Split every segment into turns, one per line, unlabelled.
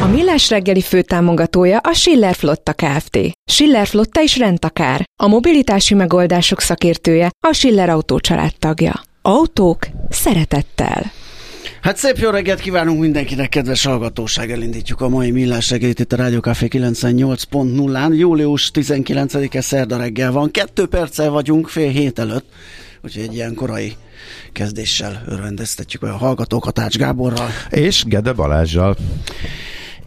A Millás reggeli főtámogatója a Schiller Flotta Kft. Schiller Flotta is rendtakár. A mobilitási megoldások szakértője a Schiller Autó tagja. Autók szeretettel.
Hát szép jó reggelt kívánunk mindenkinek, kedves hallgatóság! Elindítjuk a mai millás reggelit itt a Rádió Café 98.0-án. Július 19-e szerda reggel van. Kettő perccel vagyunk fél hét előtt, úgyhogy egy ilyen korai kezdéssel örvendeztetjük a hallgatókat Ács Gáborral.
És Gede Balázsjal.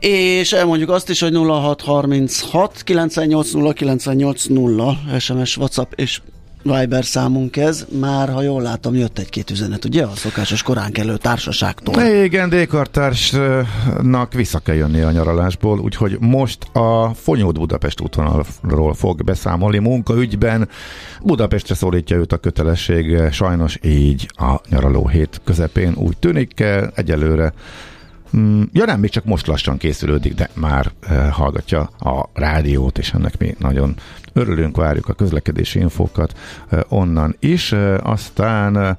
És elmondjuk azt is, hogy 0636 980 980 SMS, WhatsApp és Viber számunk ez, már ha jól látom, jött egy-két üzenet, ugye? A szokásos korán kelő társaságtól.
Igen, Dékartársnak vissza kell jönni a nyaralásból, úgyhogy most a Fonyód Budapest útvonalról fog beszámolni munkaügyben. Budapestre szólítja őt a kötelesség, sajnos így a nyaraló hét közepén úgy tűnik, egyelőre Mm, ja nem, még csak most lassan készülődik, de már uh, hallgatja a rádiót, és ennek mi nagyon örülünk, várjuk a közlekedési infókat uh, onnan is. Uh, aztán uh,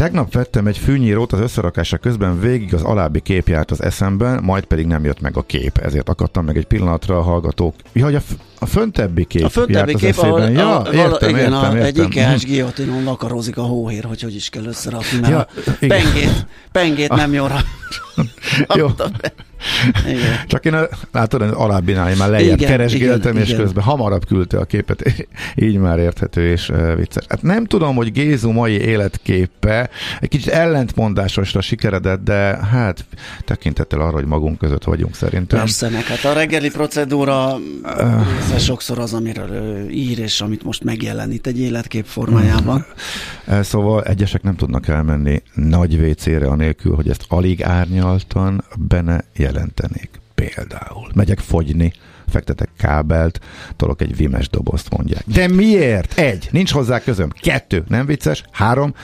Tegnap vettem egy fűnyírót az összerakása közben végig az alábbi kép járt az eszemben, majd pedig nem jött meg a kép, ezért akadtam meg egy pillanatra a hallgatók. Ja, hogy a, f- a föntebbi kép
A föntebbi kép, ahol,
ja,
a,
értem,
igen,
értem,
a,
értem.
egy ikeás giotinon vakarózik a hóhér, hogy hogy is kell összerakni, mert
Ja,
a
igen.
pengét, pengét nem jóra.
Jó.
Igen.
Csak én látod, alábbinál én már lejjebb
Igen,
keresgéltem,
igen,
és
igen.
közben hamarabb küldte a képet, így már érthető és uh, vicces. Hát nem tudom, hogy Gézu mai életképe egy kicsit ellentmondásosra sikeredett, de hát tekintettel arra, hogy magunk között vagyunk szerintem.
Persze, meg hát a reggeli procedúra része sokszor az, amiről ő ír, és amit most megjelenít egy életkép formájában.
Szóval egyesek nem tudnak elmenni nagy WC-re anélkül, hogy ezt alig árnyaltan benne jelentenék. Például. Megyek fogyni, fektetek kábelt, tolok egy vimes dobozt, mondják. De miért? Egy, nincs hozzá közöm. Kettő, nem vicces. Három,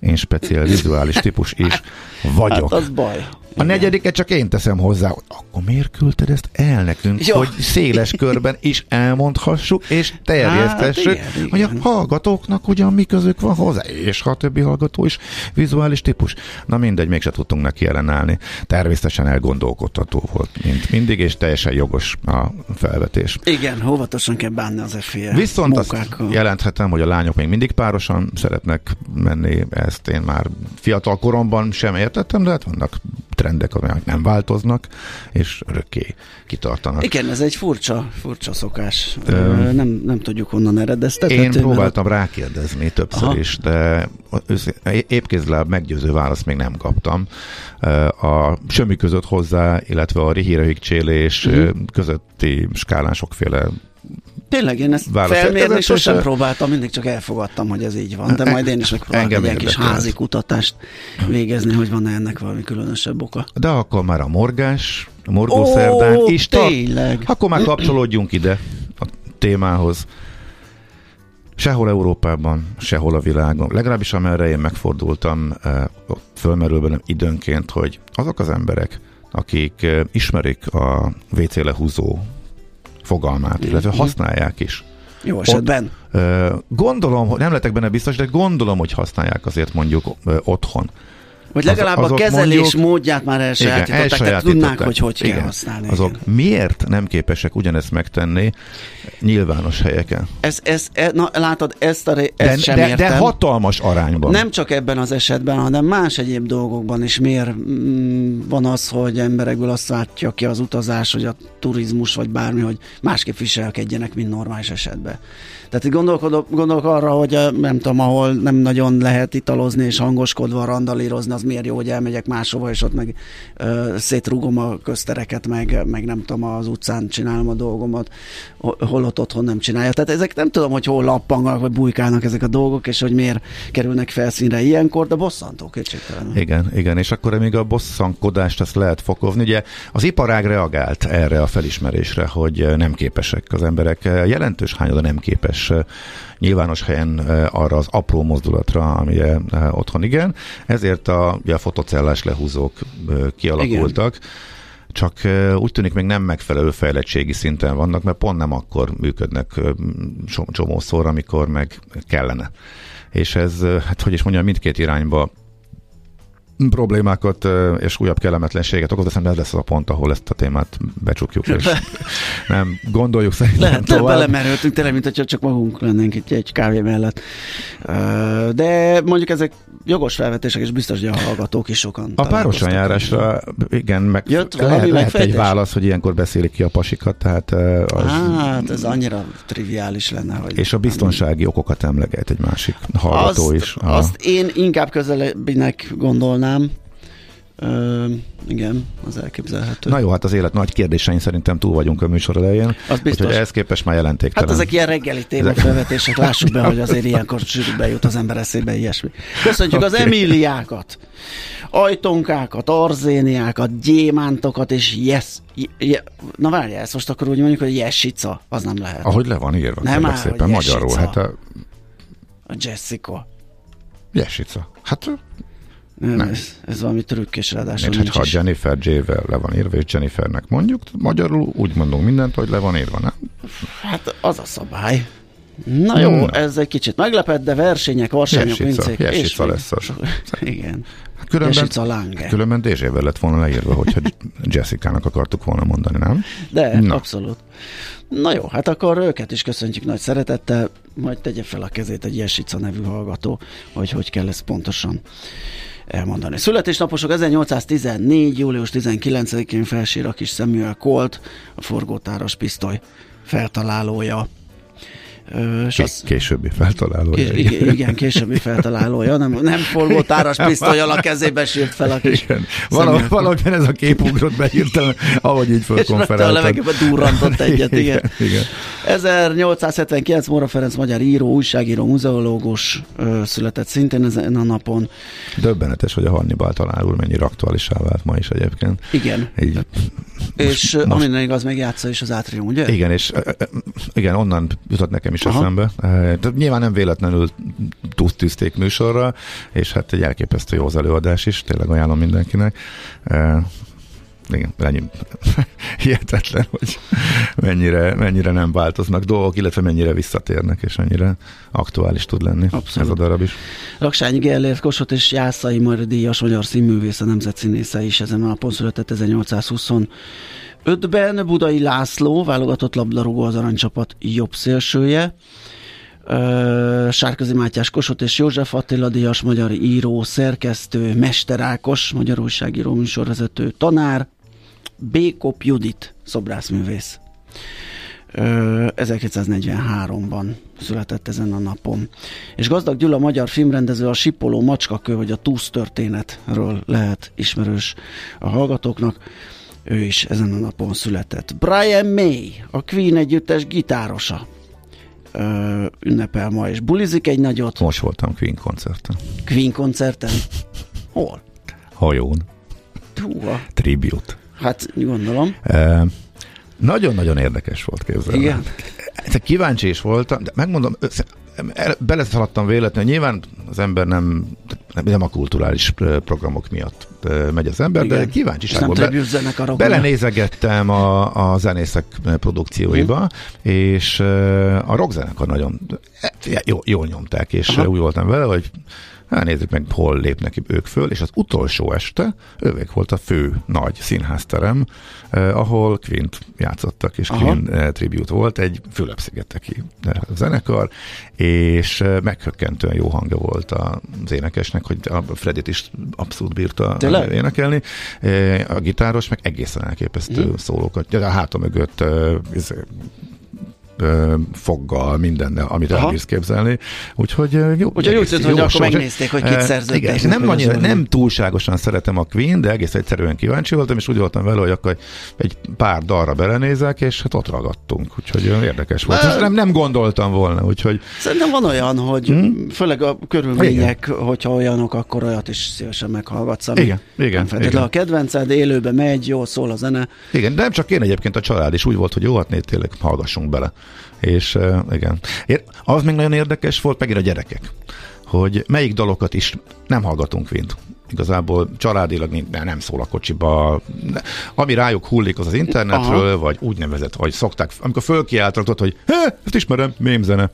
én speciál vizuális típus is vagyok.
Hát az baj.
A negyediket csak én teszem hozzá, akkor miért küldted ezt el nekünk,
Jó.
hogy széles körben is elmondhassuk, és terjesztessük,
Hát igen,
hogy a
igen.
hallgatóknak ugyan mi közük van hozzá, és ha a többi hallgató is vizuális típus. Na mindegy, mégse tudtunk neki ellenállni. Természetesen elgondolkodható volt, mint mindig, és teljesen jogos a felvetés.
Igen, óvatosan kell bánni az FIA
Viszont azt
munkákkal.
jelenthetem, hogy a lányok még mindig párosan szeretnek menni, ezt én már fiatal koromban sem értettem, de hát vannak trendek, amelyek nem változnak, és örökké kitartanak.
Igen, ez egy furcsa, furcsa szokás.
Ö,
nem, nem tudjuk honnan eredeztethető.
Én
mert
próbáltam rákérdezni többször
Aha.
is, de épkézláb meggyőző választ még nem kaptam. A semmi között hozzá, illetve a rihírehig csélés
Mhm.
közötti skálán sokféle
Tényleg, én ezt
Válasz
felmérni sosem próbáltam, mindig csak elfogadtam, hogy ez így van, de majd én is megpróbálok egy ilyen kis házi kutatást végezni, hogy van-e ennek valami különösebb oka.
De akkor már a morgás, a morgó
Ó,
szerdán is tart.
tényleg.
Akkor már kapcsolódjunk ide a témához. Sehol Európában, sehol a világon, legalábbis amerre én megfordultam, eh, fölmerül bennem időnként, hogy azok az emberek, akik eh, ismerik a WC lehúzó fogalmát, illetve használják is.
Jó esetben.
Ö, Gondolom, nem lehetek benne biztos, de gondolom, hogy használják azért mondjuk otthon.
Vagy legalább
Az-
a
azok
kezelés
mondjuk-
módját már elsajátították, tehát
elsajátították.
tudnák, hogy hogy kell
Igen.
használni.
Azok
igen.
miért nem képesek ugyanezt megtenni nyilvános helyeken?
Ez, ez, e, na, látod, ezt, a, ré-
De,
ezt sem
de,
értem.
de hatalmas arányban.
Nem csak ebben az esetben, hanem más egyéb dolgokban is miért mm, van az, hogy emberekből azt látja ki az utazás, hogy a turizmus, vagy bármi, hogy másképp viselkedjenek, mint normális esetben. Tehát itt gondolkodok, gondolok arra, hogy nem tudom, ahol nem nagyon lehet italozni és hangoskodva randalírozni, az miért jó, hogy elmegyek máshova, és ott meg ö, szétrugom a köztereket, meg, meg nem tudom, az utcán csinálom a dolgomat, ho- holott otthon nem csinálja. Tehát ezek nem tudom, hogy hol lappanganak, vagy bujkálnak ezek a dolgok, és hogy miért kerülnek felszínre ilyenkor, de bosszantó kétségtelenül.
Igen, igen, és akkor még a bosszankodást azt lehet fokozni. Ugye az iparág reagált erre a felismerésre, hogy nem képesek az emberek. Jelentős hányada nem képes nyilvános helyen arra az apró mozdulatra, ami otthon igen. Ezért a, a fotocellás lehúzók kialakultak. Igen csak úgy tűnik még nem megfelelő fejlettségi szinten vannak, mert pont nem akkor működnek csomószor, amikor meg kellene. És ez, hát hogy is mondjam, mindkét irányba problémákat és újabb kellemetlenséget okoz, de ez lesz az a pont, ahol ezt a témát becsukjuk, és nem gondoljuk szerintem
Lehet, tovább. belemerültünk tényleg, mint hogyha csak magunk lennénk itt egy kávé mellett. De mondjuk ezek jogos felvetések, és biztos, hogy a hallgatók is sokan.
A párosan járásra, igen, meg
Jött
lehet, lehet egy válasz, hogy ilyenkor beszélik ki a pasikat, tehát az...
Hát, ez annyira triviális lenne, hogy...
És a biztonsági nem... okokat emleget egy másik hallgató
azt,
is.
A... Azt én inkább közelebbinek gondolnám, Ö, igen, az elképzelhető.
Na jó, hát az élet nagy kérdésein szerintem túl vagyunk a műsor elején.
Az biztos.
ehhez képest már jelentéktelen.
Hát ezek ilyen reggeli témafelvetések, lássuk be, hogy azért ilyenkor sűrűbben jut az ember eszébe ilyesmi. Köszöntjük okay. az Emíliákat, ajtonkákat, arzéniákat, gyémántokat és yes, je, na várjál, ezt most akkor úgy mondjuk, hogy jessica, az nem lehet.
Ahogy le van írva,
nem áll,
szépen magyarul. Hát a...
a Jessica.
Jessica. Hát
nem, nem. Ez, ez valami trükk, és ráadásul
nincs, nincs ha. Jennifer J-vel le van írva, és Jennifernek mondjuk, magyarul úgy mondunk mindent, hogy le van írva, nem?
Hát az a szabály. Na jó, hmm. ez egy kicsit meglepett, de versenyek, varsányok, pincék.
Jessica és lesz az.
Igen.
Hát különben, különben Dézsével lett volna leírva, hogyha Jessica-nak akartuk volna mondani, nem?
De, Na. abszolút. Na jó, hát akkor őket is köszöntjük nagy szeretettel, majd tegye fel a kezét egy Jessica nevű hallgató, hogy hogy kell ezt pontosan elmondani. Születésnaposok 1814. július 19-én felsír a kis Samuel Colt, a forgótáros pisztoly feltalálója.
Ö, az... Későbbi feltalálója.
Kés, igen, igen, későbbi feltalálója. Nem, nem forgótáras pisztolyjal a kezébe sírt fel a kis
igen. Valahogy, valahogyan ez a kép ugrott be hirtelen, ahogy így fölkonferáltad.
És a levegőbe durrantott egyet, igen. igen, igen. 1879 Mora Ferenc magyar író, újságíró, muzeológus ö, született szintén ezen a napon.
Döbbenetes, hogy a Hannibal talál úr mennyire aktuálisá vált ma is egyébként.
Igen.
Így,
most, és most... amilyen igaz, meg játsza is az átrium, ugye?
Igen, és igen, onnan jutott nekem is Aha. eszembe. De nyilván nem véletlenül tűzték műsorra, és hát egy elképesztő jó az előadás is, tényleg ajánlom mindenkinek. Igen, ennyi. hihetetlen, hogy mennyire, mennyire nem változnak dolgok, illetve mennyire visszatérnek, és mennyire aktuális tud lenni Abszolút. ez a darab is.
Raksányi Gellért Kossuth és Jászai Majra díjas magyar színművész, a nemzetszínésze is ezen a napon született 1820 Ötben Budai László, válogatott labdarúgó az aranycsapat jobb szélsője. Sárközi Mátyás Kosot és József Attila Díjas, magyar író, szerkesztő, Mester Ákos, magyar újságíró, műsorvezető, tanár, Békop Judit, szobrászművész. 1943-ban született ezen a napon. És Gazdag Gyula, magyar filmrendező, a Sipoló Macskakő, vagy a Túsz történetről lehet ismerős a hallgatóknak. Ő is ezen a napon született. Brian May, a Queen együttes gitárosa. Ö, ünnepel ma, és bulizik egy nagyot.
Most voltam Queen koncerten.
Queen koncerten? Hol?
Hajón.
Húha.
Tribute.
Hát gondolom.
E, nagyon-nagyon érdekes volt képzelni.
Igen.
Kíváncsi is voltam, de megmondom, beleszaladtam véletlenül, nyilván az ember nem, nem a kulturális programok miatt megy az ember, Igen. de kíváncsiságból be, belenézegettem a, a zenészek produkcióiba, uh-huh. és a rockzenekar nagyon jól, jól nyomták, és Aha. úgy voltam vele, hogy Hát nézzük meg, hol lépnek ők föl, és az utolsó este ők volt a fő nagy színházterem, eh, ahol Quint játszottak, és Aha. Queen eh, tribute volt, egy Fülöp-szigeteki eh, zenekar, és eh, meghökkentően jó hangja volt az énekesnek, hogy a Fredit is abszolút bírta Tényleg? énekelni. Eh, a gitáros meg egészen elképesztő mm. szólókat. A háta mögött eh, foggal, mindennel, amit Aha. elbírsz képzelni. Úgyhogy jó.
Úgyhogy úgy tűnt, hogy akkor megnézték, hogy kit szerződtek.
Igen, nem, annyira, nem túlságosan szeretem a Queen, de egész egyszerűen kíváncsi voltam, és úgy voltam vele, hogy akkor egy pár dalra belenézek, és hát ott ragadtunk. Úgyhogy érdekes volt. Már... Nem, nem gondoltam volna, úgyhogy...
Szerintem van olyan, hogy hmm? főleg a körülmények, igen. hogyha olyanok, akkor olyat is szívesen meghallgatsz. Ami
igen, igen.
Nem igen. a kedvenced, élőbe megy, jó szól a zene.
Igen, de nem csak én egyébként a család is úgy volt, hogy jó, hát tényleg hallgassunk bele. És uh, igen. Az még nagyon érdekes volt, megint a gyerekek, hogy melyik dalokat is nem hallgatunk vint. Igazából családilag nem szól a kocsiba. Ami rájuk hullik, az az internetről, Aha. vagy úgynevezett, vagy szokták, amikor fölkiáltatok, hogy ezt ismerem, mémzene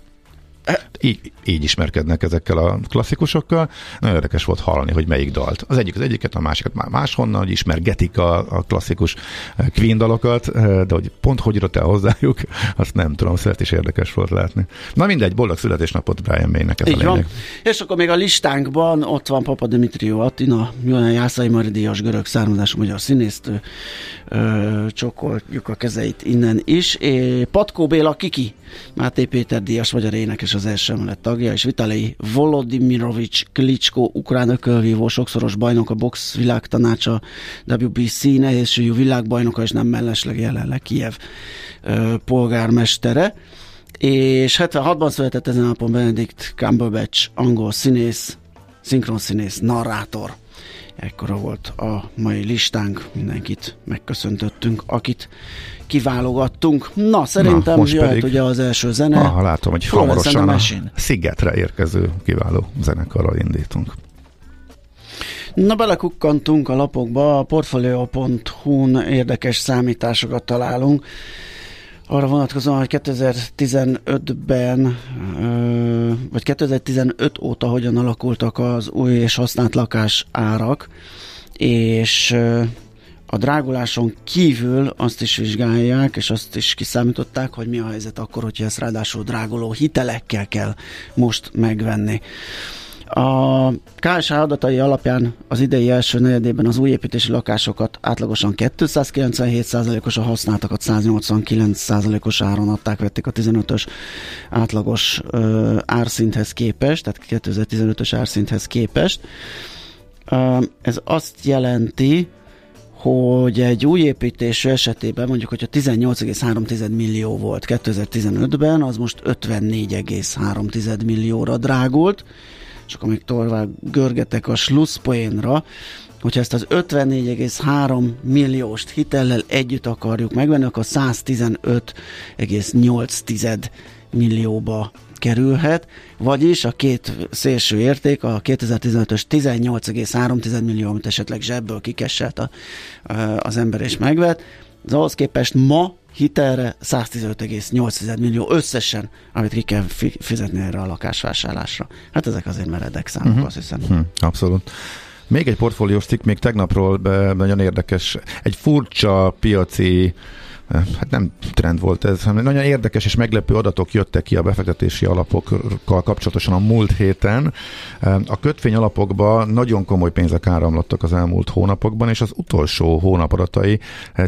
így, így ismerkednek ezekkel a klasszikusokkal. Nagyon érdekes volt hallani, hogy melyik dalt. Az egyik az egyiket, a másikat már máshonnan, hogy ismergetik a, a klasszikus eh, Queen dalokat, eh, de hogy pont hogy jött el hozzájuk, azt nem tudom, szeret is érdekes volt látni. Na mindegy, boldog születésnapot Brian May-nek ez így a van.
És akkor még a listánkban ott van Papa Dimitrió Attina, Johan Jászai Maridias görög származású magyar színésztő, csokoljuk a kezeit innen is. É, Patkó Béla Kiki, Máté Péter Díjas magyar énekes az első emelet tagja, és Vitalei Volodimirovics Klitschko, ukrán ökölvívó, sokszoros bajnok a box világtanácsa, WBC nehézsúlyú világbajnoka, és nem mellesleg jelenleg Kiev ö, polgármestere. És 76-ban született ezen napon Benedict Cumberbatch, angol színész, szinkronszínész, narrátor ekkora volt a mai listánk, mindenkit megköszöntöttünk, akit kiválogattunk. Na, szerintem Na, jöhet pedig, ugye az első zene.
Ah, látom, hogy hamarosan a, a Szigetre érkező kiváló zenekarral indítunk.
Na, belekukkantunk a lapokba, a portfolio.hu-n érdekes számításokat találunk arra vonatkozóan, hogy 2015-ben, vagy 2015 óta hogyan alakultak az új és használt lakás árak, és a dráguláson kívül azt is vizsgálják, és azt is kiszámították, hogy mi a helyzet akkor, hogyha ezt ráadásul dráguló hitelekkel kell most megvenni. A KSH adatai alapján az idei első negyedében az újépítési lakásokat átlagosan 297%-os, a használtakat 189%-os áron adták, vették a 15-ös átlagos ö, árszinthez képest, tehát 2015-ös árszinthez képest. Ö, ez azt jelenti, hogy egy új építésű esetében mondjuk, hogyha 18,3 millió volt 2015-ben, az most 54,3 millióra drágult, és akkor még tovább görgetek a slusszpoénra, hogyha ezt az 54,3 millióst hitellel együtt akarjuk megvenni, akkor 115,8 millióba kerülhet, vagyis a két szélső érték, a 2015-ös 18,3 millió, amit esetleg zsebből kikesselt a, az ember és megvet, az ahhoz képest ma hitelre 115,8 millió összesen, amit ki kell fizetni erre a lakásvásárlásra. Hát ezek azért meredek számok, uh-huh. azt hiszem. Uh-huh.
Abszolút. Még egy portfóliós cikk még tegnapról be, nagyon érdekes. Egy furcsa piaci hát nem trend volt ez, hanem nagyon érdekes és meglepő adatok jöttek ki a befektetési alapokkal kapcsolatosan a múlt héten. A kötvény alapokba nagyon komoly pénzek áramlottak az elmúlt hónapokban, és az utolsó hónap adatai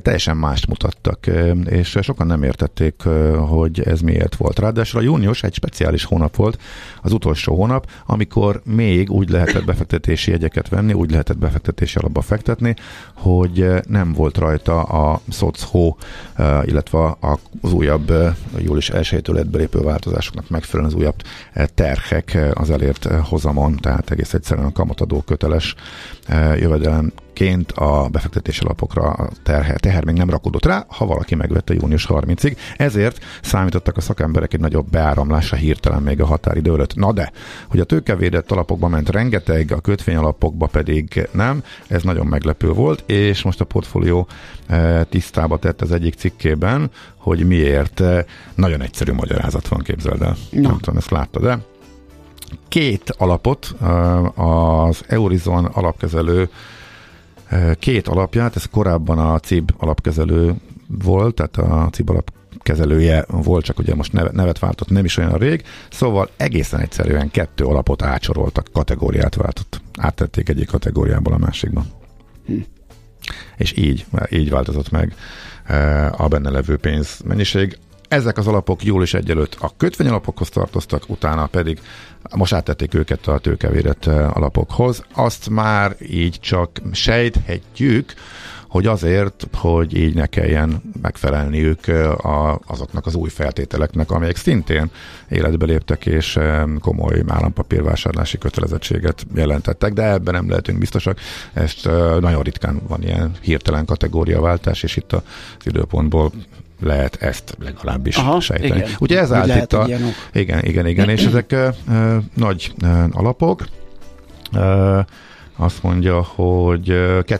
teljesen mást mutattak, és sokan nem értették, hogy ez miért volt. Ráadásul a június egy speciális hónap volt, az utolsó hónap, amikor még úgy lehetett befektetési jegyeket venni, úgy lehetett befektetési alapba fektetni, hogy nem volt rajta a SOCHO illetve az újabb július 1-től belépő változásoknak megfelelően az újabb terhek az elért hozamon, tehát egész egyszerűen a kamatadó köteles jövedelem Egyébként a befektetési alapokra a teher, teher még nem rakódott rá, ha valaki megvette június 30-ig. Ezért számítottak a szakemberek egy nagyobb beáramlásra hirtelen még a határidő előtt. Na de, hogy a tőkevédett alapokba ment rengeteg, a kötvény alapokba pedig nem, ez nagyon meglepő volt, és most a portfólió e, tisztába tett az egyik cikkében, hogy miért. E, nagyon egyszerű magyarázat van, képzeld el. Na. Nem tudom, ezt láttad, de két alapot e, az Eurizon alapkezelő két alapját, ez korábban a CIB alapkezelő volt, tehát a CIB alapkezelője volt, csak ugye most nevet váltott, nem is olyan rég, szóval egészen egyszerűen kettő alapot ácsoroltak, kategóriát váltott. Áttették egyik kategóriából a másikba. Hm. És így, így változott meg a benne levő pénzmennyiség. Ezek az alapok jól is egyelőtt a kötvényalapokhoz tartoztak, utána pedig most áttették őket a tőkevédett alapokhoz. Azt már így csak sejthetjük, hogy azért, hogy így ne kelljen megfelelniük a, azoknak az új feltételeknek, amelyek szintén életbe léptek, és komoly állampapírvásárlási kötelezettséget jelentettek, de ebben nem lehetünk biztosak. Ezt nagyon ritkán van ilyen hirtelen kategóriaváltás, és itt az időpontból lehet ezt legalábbis Aha, sejteni. Igen. Ugye ez állt itt a... Igen, igen, igen, és ezek uh, nagy uh, alapok. Uh, azt mondja, hogy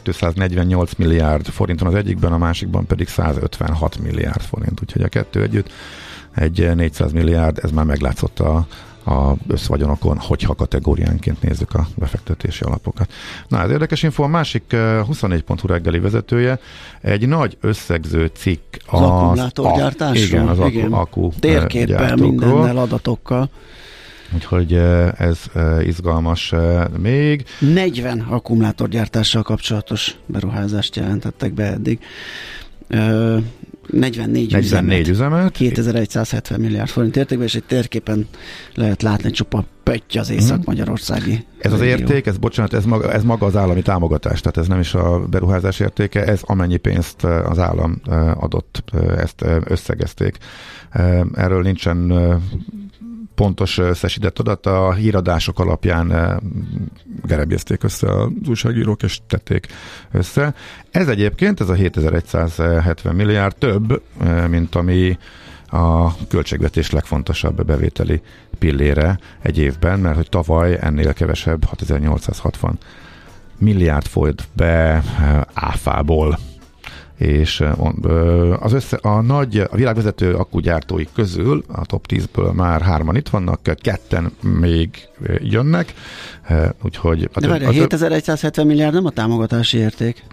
248 milliárd forint van az egyikben, a másikban pedig 156 milliárd forint, úgyhogy a kettő együtt egy 400 milliárd, ez már meglátszott a, a összvagyonokon, hogyha kategóriánként nézzük a befektetési alapokat. Na, ez érdekes info. A másik 24 pontú reggeli vezetője egy nagy összegző cikk
az, az akkumulátorgyártásról.
Igen, az igen. akku
Térképpel, mindennel, adatokkal.
Úgyhogy ez izgalmas még.
40 akkumulátorgyártással kapcsolatos beruházást jelentettek be eddig. 44,
44 üzemet, üzemet.
2170 milliárd forint értékben, és egy térképen lehet látni csupa pötty az észak-magyarországi.
Ez az érték, ez bocsánat, ez maga, ez maga az állami támogatás, tehát ez nem is a beruházás értéke, ez amennyi pénzt az állam adott, ezt összegezték. Erről nincsen pontos összesített adat, a híradások alapján gerebjezték össze az újságírók, és tették össze. Ez egyébként, ez a 7170 milliárd több, mint ami a költségvetés legfontosabb bevételi pillére egy évben, mert hogy tavaly ennél kevesebb 6860 milliárd folyt be áfából és az össze, a nagy, a világvezető akkugyártói közül, a top 10-ből már hárman itt vannak, ketten még jönnek, úgyhogy...
De várjál, 7170 milliárd nem a támogatási érték,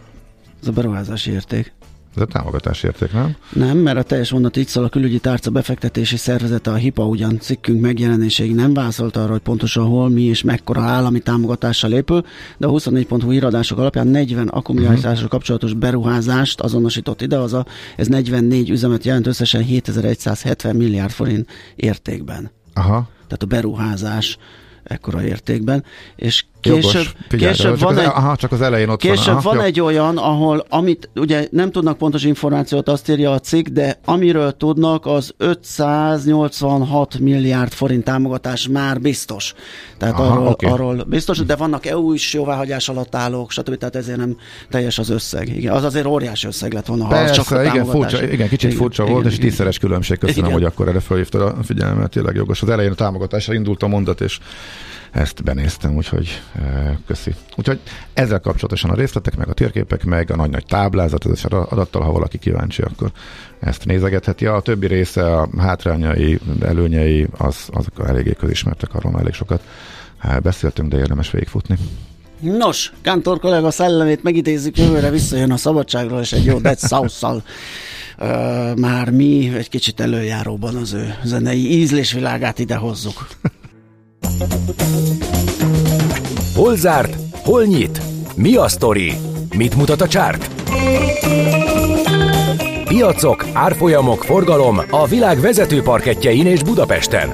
ez a beruházási érték.
Ez a támogatás érték, nem?
Nem, mert a teljes mondat így szól, a külügyi tárca befektetési szervezete, a HIPA ugyan cikkünk megjelenéséig nem válaszolt arra, hogy pontosan hol, mi és mekkora állami támogatással épül, de a 24.hu iradások alapján 40 akkumulátorásra uh-huh. kapcsolatos beruházást azonosított ide, az a, ez 44 üzemet jelent összesen 7170 milliárd forint értékben.
Aha.
Tehát a beruházás ekkora értékben, és Később, Jogos.
Figyelj, később van, egy, aha, csak az elején ott
később van, aha, van egy olyan, ahol, amit ugye nem tudnak pontos információt, azt írja a cikk, de amiről tudnak, az 586 milliárd forint támogatás már biztos. Tehát aha, arról, okay. arról biztos, de vannak EU is jóváhagyás alatt állók, stb. Tehát ezért nem teljes az összeg. Igen, az azért óriási összeg lett volna, ha
Persze,
az csak a
igen, furcsa, igen, kicsit igen, furcsa igen, volt, igen, és tízszeres különbség. Köszönöm, igen. hogy akkor erre felhívtad a figyelmet, tényleg jogos. Az elején a támogatásra indult a mondat, és ezt benéztem, úgyhogy e, köszi. Úgyhogy ezzel kapcsolatosan a részletek, meg a térképek, meg a nagy-nagy táblázat, az adattal, ha valaki kíváncsi, akkor ezt nézegetheti. A többi része, a hátrányai, előnyei, az, azok eléggé közismertek, arról elég sokat e, beszéltünk, de érdemes végigfutni.
Nos, Kantor kollega szellemét megidézzük, jövőre visszajön a szabadságról, és egy jó Dead south uh, már mi egy kicsit előjáróban az ő zenei ízlésvilágát ide hozzuk.
Hol zárt? Hol nyit? Mi a sztori? Mit mutat a csárt? Piacok, árfolyamok, forgalom a világ vezető parketjein és Budapesten.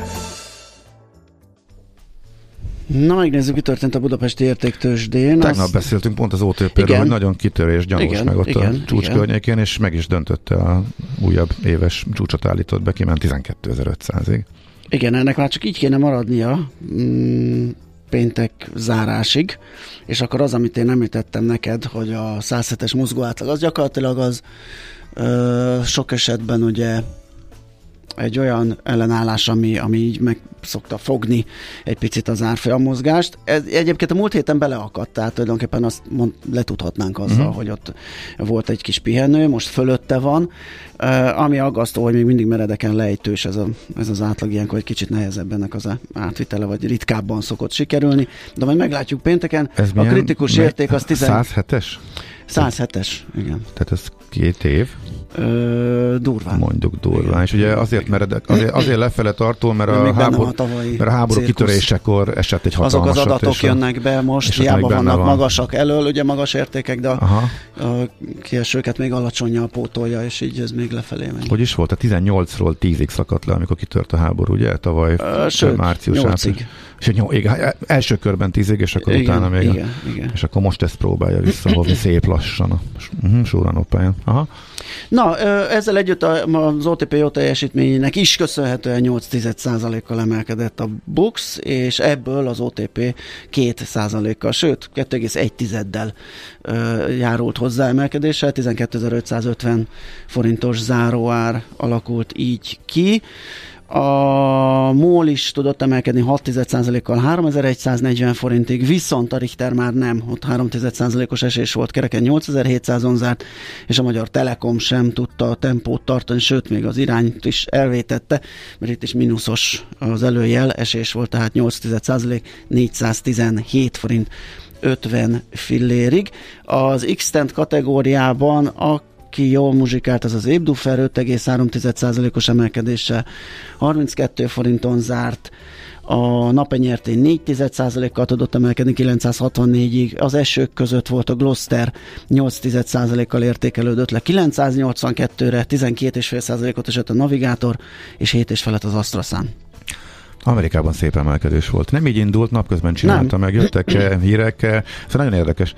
Na, megnézzük, mi történt a budapesti értéktősdén.
Tegnap az... beszéltünk pont az OTP-ről, hogy nagyon kitörés gyanús igen, meg ott igen, a csúcs igen. környékén, és meg is döntötte a újabb éves csúcsot állított be, kiment 12.500-ig.
Igen, ennek már csak így kéne maradnia. Mm, péntek zárásig, és akkor az, amit én említettem neked, hogy a 107-es mozgó átlag, az gyakorlatilag az ö, sok esetben ugye egy olyan ellenállás, ami, ami így meg szokta fogni egy picit az árfolyam mozgást. Ez, egyébként a múlt héten beleakadt, tehát tulajdonképpen azt mond, letudhatnánk azzal, uh-huh. hogy ott volt egy kis pihenő, most fölötte van, uh, ami aggasztó, hogy még mindig meredeken lejtős ez, a, ez az átlag ilyenkor, egy kicsit nehezebb ennek az átvitele, vagy ritkábban szokott sikerülni, de majd meglátjuk pénteken.
Ez
a kritikus érték az
10... 107-es?
107-es, igen.
Tehát ez két év?
Ö, durván.
Mondjuk durván. Igen. És ugye azért meredek, azért, azért lefele tartó, mert a, háború, a mert a háború cirkusz. kitörésekor esett egy hatalmas
Azok az adatok jönnek be most, hiába vannak van. magasak elől, ugye magas értékek, de a, a kiesőket még alacsonyan pótolja, és így ez még lefelé megy.
Hogy is volt? A 18-ról 10-ig szakadt le, amikor kitört a háború, ugye? Tavaly
Ö, sőt, március. 8-ig.
És jó, igen, első körben tízig, és akkor igen, utána még. Igen, a, igen. És akkor most ezt próbálja visszahozni szép lassan a uh-huh, Súranopáján. Aha.
Na, ezzel együtt az OTP jó teljesítményének is köszönhetően 8 kal emelkedett a BUX, és ebből az OTP 2% kal sőt 2,1-del járult hozzá emelkedéssel, 12.550 forintos záróár alakult így ki. A MOL is tudott emelkedni 6,1%-kal 3140 forintig, viszont a Richter már nem, ott 3,1%-os esés volt, kereken 8700-on zárt, és a Magyar Telekom sem tudta a tempót tartani, sőt, még az irányt is elvétette, mert itt is mínuszos az előjel, esés volt, tehát 8,1%, 417 forint 50 fillérig. Az x kategóriában a aki jól muzsikált, az az Ébdufer 5,3%-os emelkedéssel 32 forinton zárt, a napenyertény 4 kal tudott emelkedni 964-ig, az esők között volt a Gloster 8 kal értékelődött le. 982-re, 12,5%-ot esett a Navigátor, és 7 felett az AstraZan.
Amerikában szép emelkedés volt. Nem így indult, napközben csinálta meg, jöttek hírek. Szóval nagyon érdekes.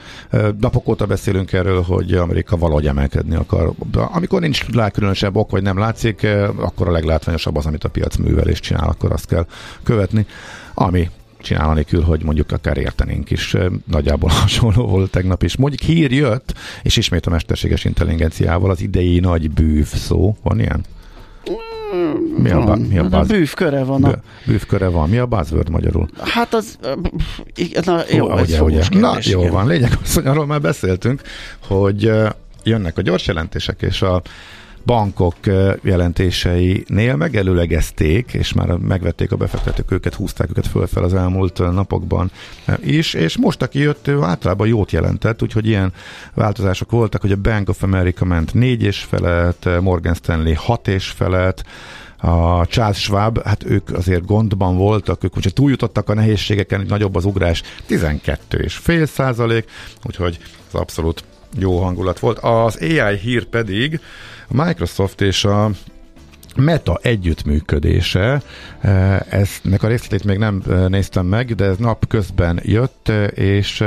Napok óta beszélünk erről, hogy Amerika valahogy emelkedni akar. Amikor nincs különösebb ok, vagy nem látszik, akkor a leglátványosabb az, amit a piac művel és csinál, akkor azt kell követni. Ami csinálni kül, hogy mondjuk akár értenénk is. Nagyjából hasonló volt tegnap is. Mondjuk hír jött, és ismét a mesterséges intelligenciával az idei nagy bűv szó. Van ilyen?
Mi a, mi a, buzz... a bűvköre van. A...
Bűvköre van. Mi a buzzword magyarul?
Hát az... Na, jó,
Hú, ugye, ugye. Na, jó van. Lényeg az, hogy arról már beszéltünk, hogy jönnek a gyors jelentések, és a bankok jelentéseinél megelőlegezték, és már megvették a befektetők őket, húzták őket fölfel az elmúlt napokban is, és most, aki jött, ő általában jót jelentett, úgyhogy ilyen változások voltak, hogy a Bank of America ment négy és felet, Morgan Stanley hat és felet, a Charles Schwab, hát ők azért gondban voltak, ők ugye túljutottak a nehézségeken, nagyobb az ugrás, 12 és fél százalék, úgyhogy az abszolút jó hangulat volt. Az AI hír pedig a Microsoft és a Meta együttműködése, eh, eznek a részletét még nem eh, néztem meg, de ez nap közben jött, eh, és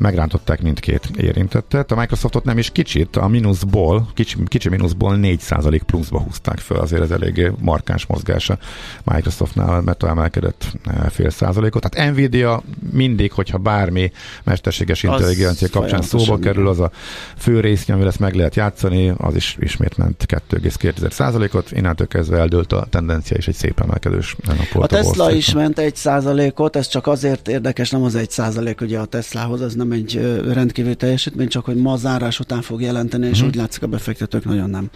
megrántották mindkét érintettet. A Microsoftot nem is kicsit, a mínuszból, kicsi, kicsi mínuszból 4% pluszba húzták föl, azért ez eléggé markáns mozgása. Microsoftnál Meta emelkedett eh, fél százalékot. Tehát Nvidia mindig, hogyha bármi mesterséges intelligencia kapcsán szóba kerül, az a fő rész, amivel ezt meg lehet játszani, az is ismét ment 2,2 százalékot. Innentől kezdve eldőlt a tendencia, és egy szép emelkedős nap
volt. A Tesla is ment egy százalékot, ez csak azért érdekes, nem az egy százalék ugye a Teslahoz, az nem nem egy rendkívül teljesítmény, csak hogy ma zárás után fog jelenteni, és uh-huh. úgy látszik a befektetők nagyon nem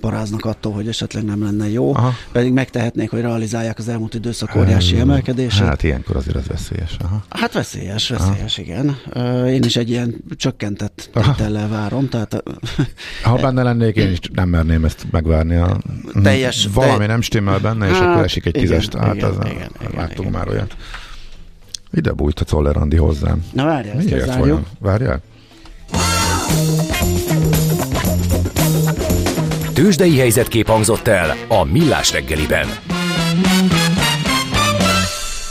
paráznak attól, hogy esetleg nem lenne jó, Aha. pedig megtehetnék, hogy realizálják az elmúlt időszak óriási uh, emelkedését.
Hát ilyenkor azért ez veszélyes. Aha.
Hát veszélyes, veszélyes, Aha. igen. Én is egy ilyen csökkentett tétellel várom. Tehát,
ha benne lennék, én is nem merném ezt megvárni. A, teljes, valami te... nem stimmel benne, és hát, akkor esik egy tízest. Hát igen, az, igen, igen, láttunk igen, már igen. Ide bújt a Czollerandi hozzám.
Na várjál, ezt Miért vajon?
Várjál?
Tőzsdei helyzetkép hangzott el a Millás reggeliben.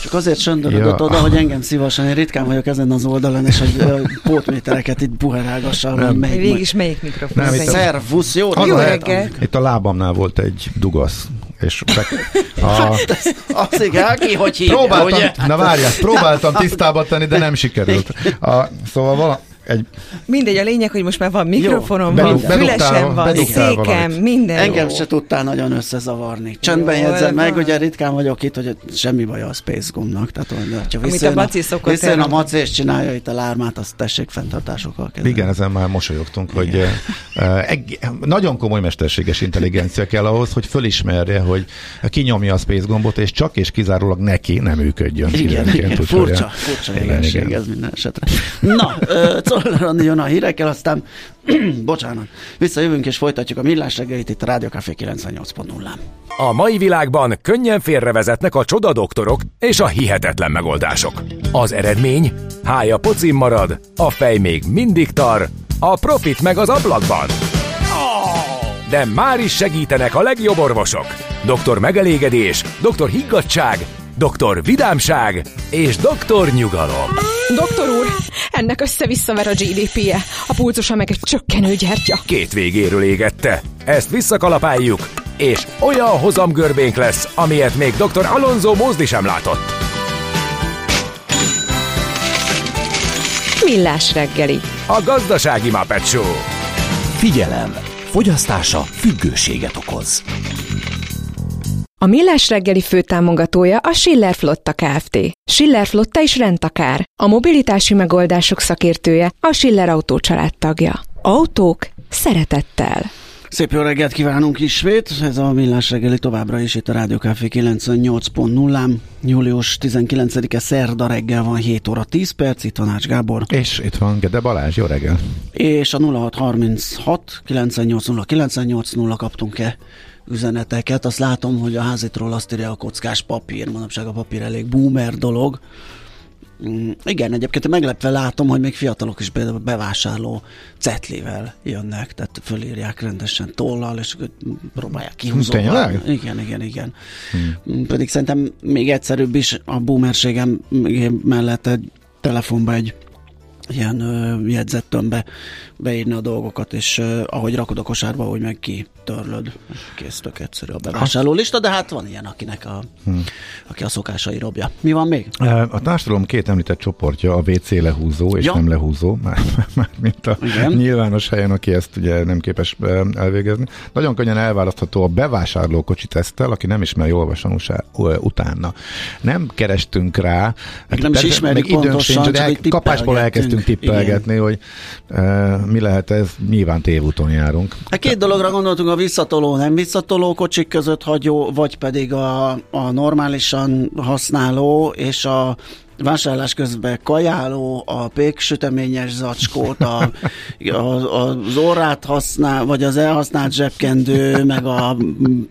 Csak azért söndörödött ja. oda, hogy engem szívasson. Én ritkán vagyok ezen az oldalon, és hogy pótmétereket itt buherálgassam. Nem.
Végig is melyik mikrofon? Nem,
itt a... Szervusz, jó,
jó reggelt!
Itt a lábamnál volt egy dugasz és be, a,
Hát, az igen, ki hogy hívja,
próbáltam,
ugye?
na várjál, próbáltam tisztába tenni, de nem sikerült. A, szóval vala, egy
Mindegy, a lényeg, hogy most már van mikrofonom,
Bedug-
van, fülesem van, székem,
valamit.
minden
Engem
jó.
se tudtál nagyon összezavarni. Csendben
Jó,
jegyzem meg, ugye ritkán vagyok itt, hogy semmi baj a Space Gombnak. Tehát, hogy ha
Amit a Maci szokott
visszajön a. Maci és csinálja itt a lármát, azt tessék fenntartásokkal kezdeni.
Igen, ezen már mosolyogtunk, hogy uh, uh, eg- nagyon komoly mesterséges intelligencia kell ahhoz, hogy fölismerje, hogy kinyomja a space gombot, és csak és kizárólag neki nem működjön.
Igen, igen, furcsa,
uh,
furcsa
igen, igen.
ez minden esetre. Na, ö, Czoller Andi jön a hírekkel, aztán bocsánat, visszajövünk és folytatjuk a millás reggelit itt a Rádió Café 98.0-án.
A mai világban könnyen félrevezetnek a csoda doktorok és a hihetetlen megoldások. Az eredmény? Hája pocim marad, a fej még mindig tar, a profit meg az ablakban. De már is segítenek a legjobb orvosok. Doktor megelégedés, doktor higgadság, doktor vidámság és doktor nyugalom.
Doktor úr, ennek össze-visszaver a GDP-je, a pulcosa meg egy csökkenő gyertya.
Két végéről égette. Ezt visszakalapáljuk, és olyan hozamgörbénk lesz, amilyet még dr. Alonso Mózdi sem látott.
Millás reggeli.
A gazdasági Muppet Show.
Figyelem! Fogyasztása függőséget okoz.
A Millás reggeli főtámogatója a Schiller Flotta Kft. Schiller Flotta is rendtakár. A mobilitási megoldások szakértője a Schiller Autó tagja. Autók szeretettel.
Szép jó reggelt kívánunk ismét, ez a Millás reggeli továbbra is itt a Rádió Café 98.0-án. Július 19-e szerda reggel van 7 óra 10 perc, itt van Ács Gábor.
És itt van Gede Balázs, jó reggel.
És a 0636 980 980 kaptunk-e üzeneteket. Azt látom, hogy a házitról azt írja a kockás papír, manapság a papír elég boomer dolog. Mm, Igen, egyébként meglepve látom, hogy még fiatalok is például bevásárló cetlivel jönnek, tehát fölírják rendesen tollal, és próbálják kihúzni. Igen, igen, igen. Hmm. Pedig szerintem még egyszerűbb is a boomerségem mellett egy telefonba egy ilyen ö, jegyzettömbbe beírni a dolgokat, és ö, ahogy rakod a kosárba, ahogy meg kitörlöd. És kész, tök egyszerű a bevásárló lista, de hát van ilyen, akinek a, hmm. aki a szokásai robja. Mi van még?
A társadalom két említett csoportja a WC lehúzó és
Ja.
nem lehúzó, már, már mint a
Igen.
nyilvános helyen, aki ezt ugye nem képes elvégezni. Nagyon könnyen elválasztható a bevásárló kocsi tesztel, aki nem ismeri olvasan utána. Nem kerestünk rá,
Meg nem is ismerjük pontosan,
sincs, de
csak
el, kapásból
tippelgettünk.
Elkezdtünk tippelgetni, hogy uh, mi lehet ez, nyilván tévúton járunk.
Hát két dologra gondoltunk, a visszatoló, nem visszatoló kocsik között hagyó, vagy pedig a, a normálisan használó és a vásárlás közben kajáló, a péksüteményes zacskót, a, a, az orrát használ, vagy az elhasznált zsebkendő, meg a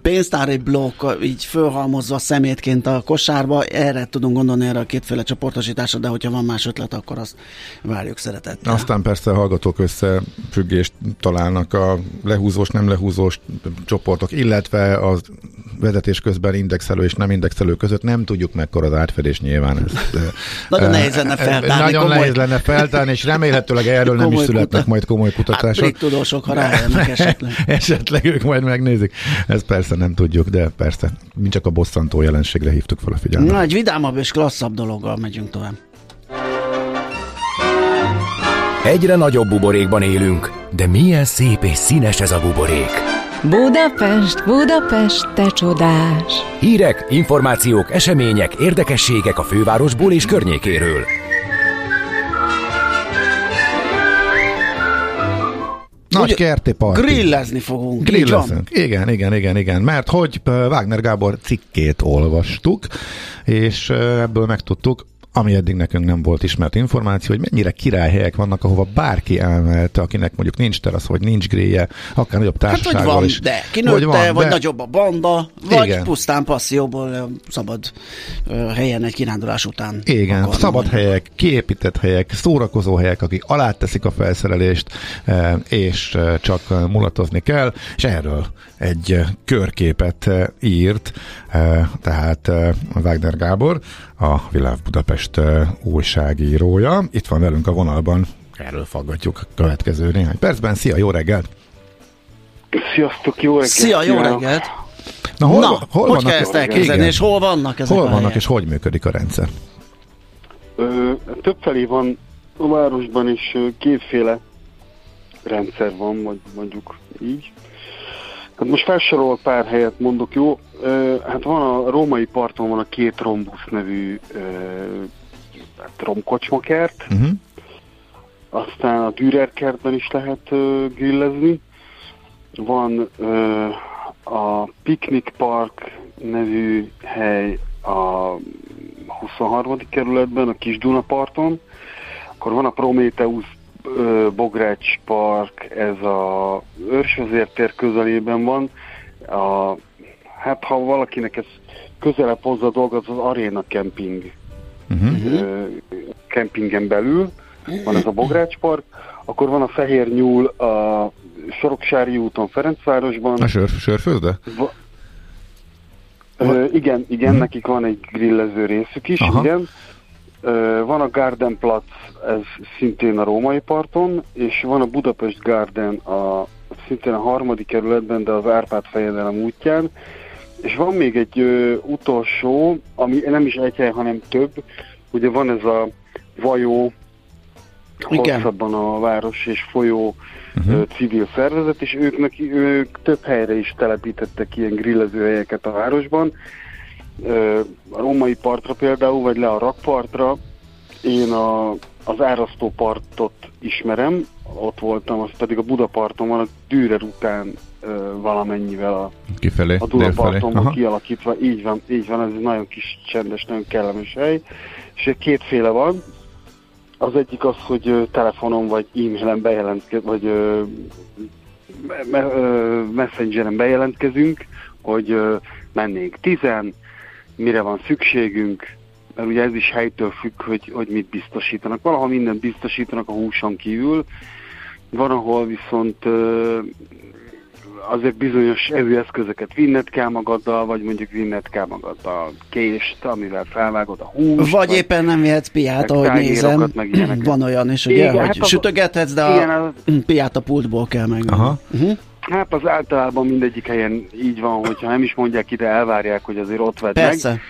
pénztári blokk így fölhalmozva szemétként a kosárba, erre tudunk gondolni erre a kétféle csoportosításra, de hogyha van más ötlet, akkor azt várjuk szeretettel.
Aztán persze a hallgatók összefüggést találnak a lehúzós, nem lehúzós csoportok, illetve az vezetés közben indexelő és nem indexelő között nem tudjuk mekkora az átfedés nyilván. Ez,
Nagyon
eh,
nehéz lenne
eh,
feltárni,
Nagyon
komoly-
nehéz lenne feltárni, és remélhetőleg erről nem is születnek
kutat-
majd komoly
Hát
kutatások.
brit tudósok, ha rájönnek esetleg.
esetleg ők majd megnézik. Ezt persze nem tudjuk, de persze mi csak a bosszantó jelenségre hívtuk fel a figyelmet.
Na, egy vidámabb és klasszabb dologgal megyünk tovább.
Egyre nagyobb buborékban élünk, de milyen szép és színes ez a buborék.
Budapest, Budapest, te csodás!
Hírek, információk, események, érdekességek a fővárosból és környékéről.
Nagy kerti parti.
Grillezni fogunk.
Grillezünk. Igen, igen, igen, igen. Mert hogy Wagner Gábor cikkét olvastuk, és ebből megtudtuk, ami eddig nekünk nem volt ismert információ, hogy mennyire királyhelyek vannak, ahova bárki elmehet, akinek mondjuk nincs terasz, vagy nincs gréje, akár nagyobb
Hát, hogy
társasággal
van,
is.
de kinőtte, vagy, vagy
de-
nagyobb a banda, vagy
Igen.
pusztán passzióból szabad helyen egy kirándulás után.
Igen, szabad
mondani.
helyek, kiépített helyek, szórakozó helyek, akik aláteszik a felszerelést, és csak mulatozni kell, és erről egy körképet írt, eh, tehát eh, Wagner Gábor, a Világ Budapest újságírója. Itt van velünk a vonalban, erről faggatjuk a következő néhány percben. Szia, jó reggelt!
Sziasztok, jó reggelt!
Szia, jó reggelt! Na, hol, Na hol, hogy kell ezt elképzelni, és hol vannak ezek
Hol vannak, helyek? és hogy működik a rendszer?
Ö, többfelé van a városban is kétféle rendszer van, mondjuk így. Hát most felsorol pár helyet mondok, jó? Hát van a római parton van a két rombusz nevű hát romkocsmakert, uh-huh. aztán a Dürer kertben is lehet grillezni. Van a Picnic Park nevű hely a 23. kerületben, a Kis Dunaparton, akkor van a Prometheus Bogrács Park, ez a Őrsvezértér közelében van. A, hát ha valakinek ez közelebb hozza a dolgot, az Arena Camping uh-huh. kempingen belül van ez a Bogrács Park, akkor van a Fehér Nyúl a Soroksári úton Ferencvárosban.
A sör, sörfőzde? Va-
Ö, igen, igen, uh-huh. nekik van egy grillező részük is, Aha. igen. Van a Garden Platz, ez szintén a római parton, és van a Budapest Garden, a, szintén a harmadik kerületben, de az Árpád fejedelem útján. És van még egy ö, utolsó, ami nem is egy hely, hanem több. Ugye van ez a Vajó, igen. hosszabban a város és folyó uh-huh. civil szervezet, és ők, ők több helyre is telepítettek ilyen grillezőhelyeket a városban. A római partra például, vagy le a rakpartra. Én a, az árasztó partot ismerem, ott voltam, az pedig a Budaparton van, a Dürer után valamennyivel a,
Kifelé,
a Dunaparton van kialakítva. Így van, így van, ez egy nagyon kis csendes, nagyon kellemes hely. És kétféle van, az egyik az, hogy telefonon vagy e-mailen bejelentkezünk, vagy me- messengeren bejelentkezünk, hogy mennénk tizen, mire van szükségünk, mert ugye ez is helytől függ, hogy, hogy mit biztosítanak. Valaha mindent biztosítanak a húson kívül, van, ahol viszont azért bizonyos evőeszközöket vinned kell magaddal, vagy mondjuk vinned kell magaddal kést, amivel felvágod a húst.
Vagy, vagy éppen nem vihetsz piát, ahogy nézem. Meg Van olyan is, ugye, igen, hogy hát sütögethetsz, de igen, a az... piát a pultból kell meg. Aha. Uh-huh.
Hát az általában mindegyik helyen így van, hogyha nem is mondják ide, elvárják, hogy azért ott vedd Persze. meg.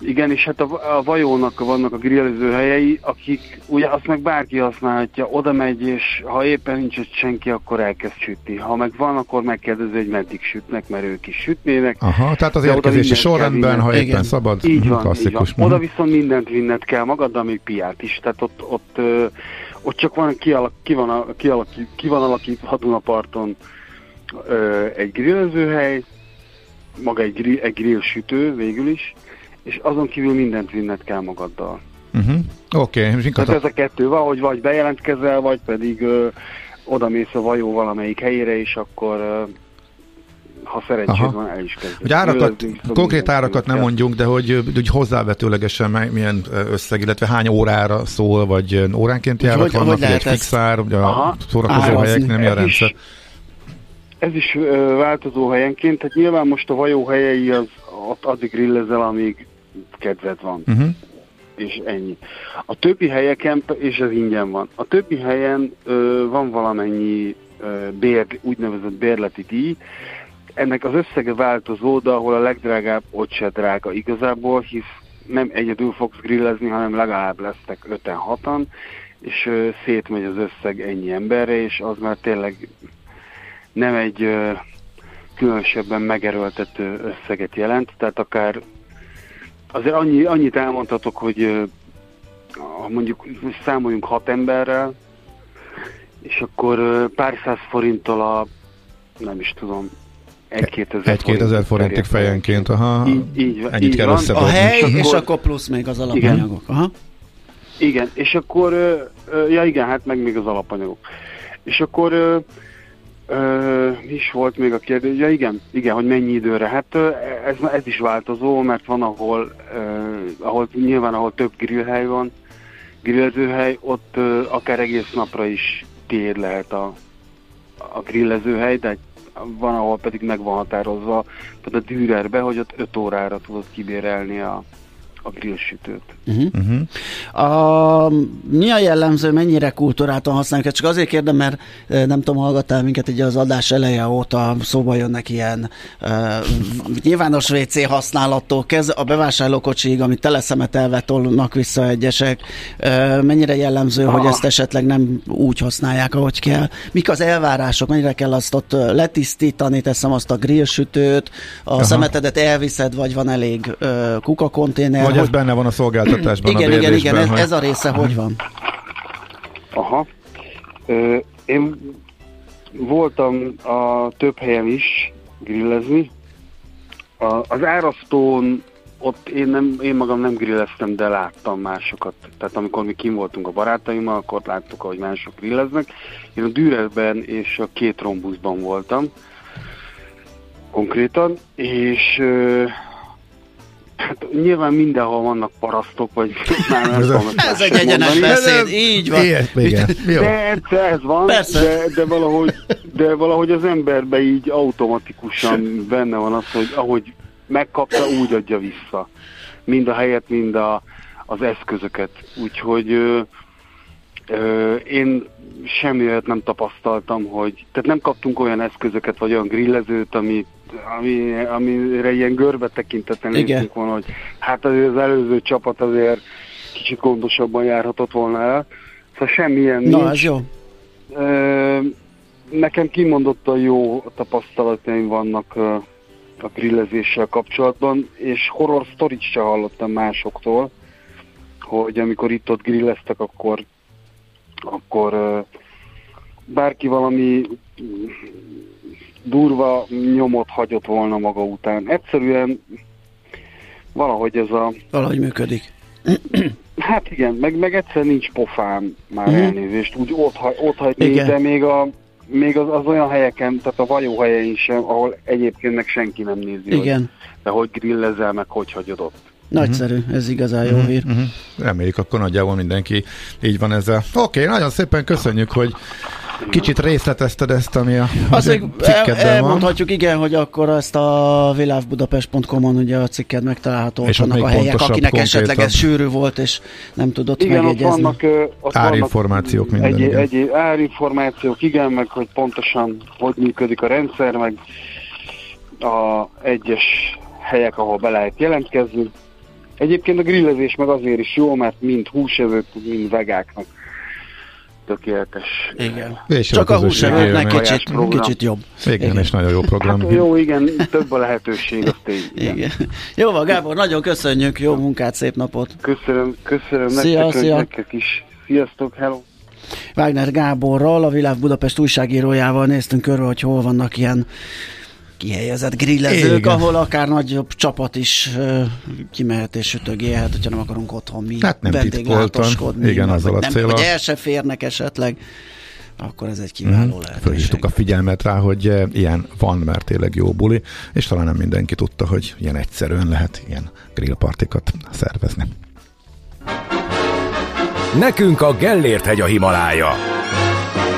Igen, és hát a, a vajónak vannak a grillező helyei, akik ugye azt meg bárki használhatja, oda megy, és ha éppen nincs ott senki, akkor elkezd sütni. Ha meg van, akkor megkérdezi, hogy meddig sütnek, mert ők is sütnének.
Aha, tehát az érkezési sorrendben, ha éppen igen. szabad,
így van, klasszikus. Így van. Oda viszont mindent vinned kell magaddal, még piát is. Tehát ott, ott, ott csak van, kialak, ki, van, kialak, ki van alakítva a parton egy grillezőhely, maga egy, grill, egy grill sütő végül is, és azon kívül mindent vinned kell magaddal.
Uh-huh. Oké. Okay.
Tehát ez a kettő van, hogy vagy bejelentkezel, vagy pedig ö, oda mész a vajó valamelyik helyére, és akkor ö, ha szerencséd van, el is kezdjük. Hogy
árakat, konkrét árakat nem mondjunk, de hogy, hogy hozzávetőlegesen milyen összeg, illetve hány órára szól, vagy óránként járat vannak, vagy egy fix ár, ugye a szórakozó helyek, nem a rendszer. Is,
ez is ö, változó helyenként, tehát nyilván most a vajó helyei az ott addig grillezel, amíg kedved van. Uh-huh. És ennyi. A többi helyeken, és ez ingyen van, a többi helyen ö, van valamennyi ö, bér, úgynevezett bérleti díj, ennek az összege változó, de ahol a legdrágább, ott se drága igazából, hisz nem egyedül fogsz grillezni, hanem legalább lesztek 5-6-an, és ö, szétmegy az összeg ennyi emberre, és az már tényleg nem egy ö, különösebben megerőltető összeget jelent, tehát akár azért annyi, annyit elmondhatok, hogy ha mondjuk számoljunk hat emberrel, és akkor pár száz forinttal a, nem is tudom, egy-két ezer,
egy-két ezer forintig fejenként, aha.
Így, így,
Ennyit így kell van.
A hely, és akkor, és akkor plusz még az alapanyagok. Igen. Aha.
Igen, és akkor, ja igen, hát meg még az alapanyagok. És akkor Ö, is volt még a kérdés? Ja, igen, igen, hogy mennyi időre. Hát ez, ez is változó, mert van, ahol, uh, ahol nyilván, ahol több grillhely van, grillezőhely, ott uh, akár egész napra is tiéd lehet a, a grillezőhely, de van, ahol pedig meg van határozva, tehát a Dürerbe, hogy ott 5 órára tudod kibérelni a, a grillsütőt.
Uh-huh. Uh-huh. A, mi a jellemző, mennyire kultúráltan használjuk? Csak azért kérdem, mert nem tudom, hallgattál minket ugye az adás eleje óta szóba jönnek ilyen uh, nyilvános WC használattól kezd a bevásárlókocsig, amit teleszemetelve tolnak vissza egyesek. Uh, mennyire jellemző, Aha. hogy ezt esetleg nem úgy használják, ahogy kell? Mik az elvárások? Mennyire kell azt ott letisztítani, teszem azt a grillsütőt, a Aha. szemetedet elviszed, vagy van elég uh, kukakonténer?
Vagy hogy... ez benne van a szolgáltatásban,
igen,
a
Igen, igen,
ez,
hogy... ez a része hogy van?
Aha. Ö, én voltam a több helyen is grillezni. A, az árasztón ott én, nem, én magam nem grilleztem, de láttam másokat. Tehát amikor mi kim voltunk a barátaimmal, akkor láttuk, ahogy mások grilleznek. Én a Dürerben és a két rombuszban voltam konkrétan, és Hát nyilván mindenhol vannak parasztok, vagy már nem tudom.
Ez egy egyenes beszéd, így van.
Ilyet, igen.
De ez van, Persze. De, de, valahogy, de valahogy az emberbe így automatikusan benne van az, hogy ahogy megkapta, úgy adja vissza. Mind a helyet, mind a, az eszközöket. Úgyhogy ö, ö, én semmi nem tapasztaltam, hogy tehát nem kaptunk olyan eszközöket, vagy olyan grillezőt, amit ami, amire ilyen görbe tekintetlen néztünk volna, hogy hát azért az előző csapat azért kicsit gondosabban járhatott volna el. Szóval semmilyen
Na,
nincs.
ez jó.
Ö, nekem kimondottan jó tapasztalataim vannak a grillezéssel kapcsolatban, és horror sztorit se hallottam másoktól, hogy amikor itt-ott grilleztek, akkor, akkor bárki valami durva nyomot hagyott volna maga után. Egyszerűen valahogy ez a...
Valahogy működik.
Hát igen, meg, meg egyszer nincs pofám már uh-huh. elnézést, úgy ott, ott hagyni, de még, a, még az, az olyan helyeken, tehát a vajó helyein sem, ahol egyébként meg senki nem nézi, igen. Hogy, de hogy grillezel, meg hogy hagyod ott.
Nagyszerű, uh-huh. ez igazán jó hír. Uh-huh.
Reméljük, akkor nagyjából mindenki így van ezzel. Oké, okay, nagyon szépen köszönjük, hogy Kicsit részletezted ezt, ami a
Azért el, elmondhatjuk, igen, hogy akkor ezt a világbudapest.com-on ugye a cikked megtalálható, és annak a helyek, akinek esetleg ez sűrű volt, és nem tudott
igen,
megjegyezni.
Ott vannak,
ott árinformációk minden. Egy,
egy, egy árinformációk, igen, meg hogy pontosan hogy működik a rendszer, meg a egyes helyek, ahol be lehet jelentkezni. Egyébként a grillezés meg azért is jó, mert mind húsevők, mind vegáknak tökéletes.
Igen. És Csak a húsevőknek kicsit, kicsit jobb.
Igen, igen, és nagyon jó program.
Hát jó, igen, több a lehetőség, azt igen. igen.
Jó van, Gábor, nagyon köszönjük, jó munkát, szép napot.
Köszönöm, köszönöm szia, nektek, szia. nektek is. Sziasztok, hello.
Wagner Gáborral, a Világ Budapest újságírójával néztünk körül, hogy hol vannak ilyen kihelyezett grillezők, Igen. ahol akár nagyobb csapat is uh, kimehet és sütögélhet, hogyha nem akarunk otthon mi
hát nem vendéglátoskodni. Igen, azzal a célra.
Hogy el se férnek esetleg, akkor ez egy kiváló mm. lehetőség.
Fölhívtuk a figyelmet rá, hogy ilyen van, mert tényleg jó buli, és talán nem mindenki tudta, hogy ilyen egyszerűen lehet ilyen grillpartikat szervezni.
Nekünk a Gellért hegy a Himalája.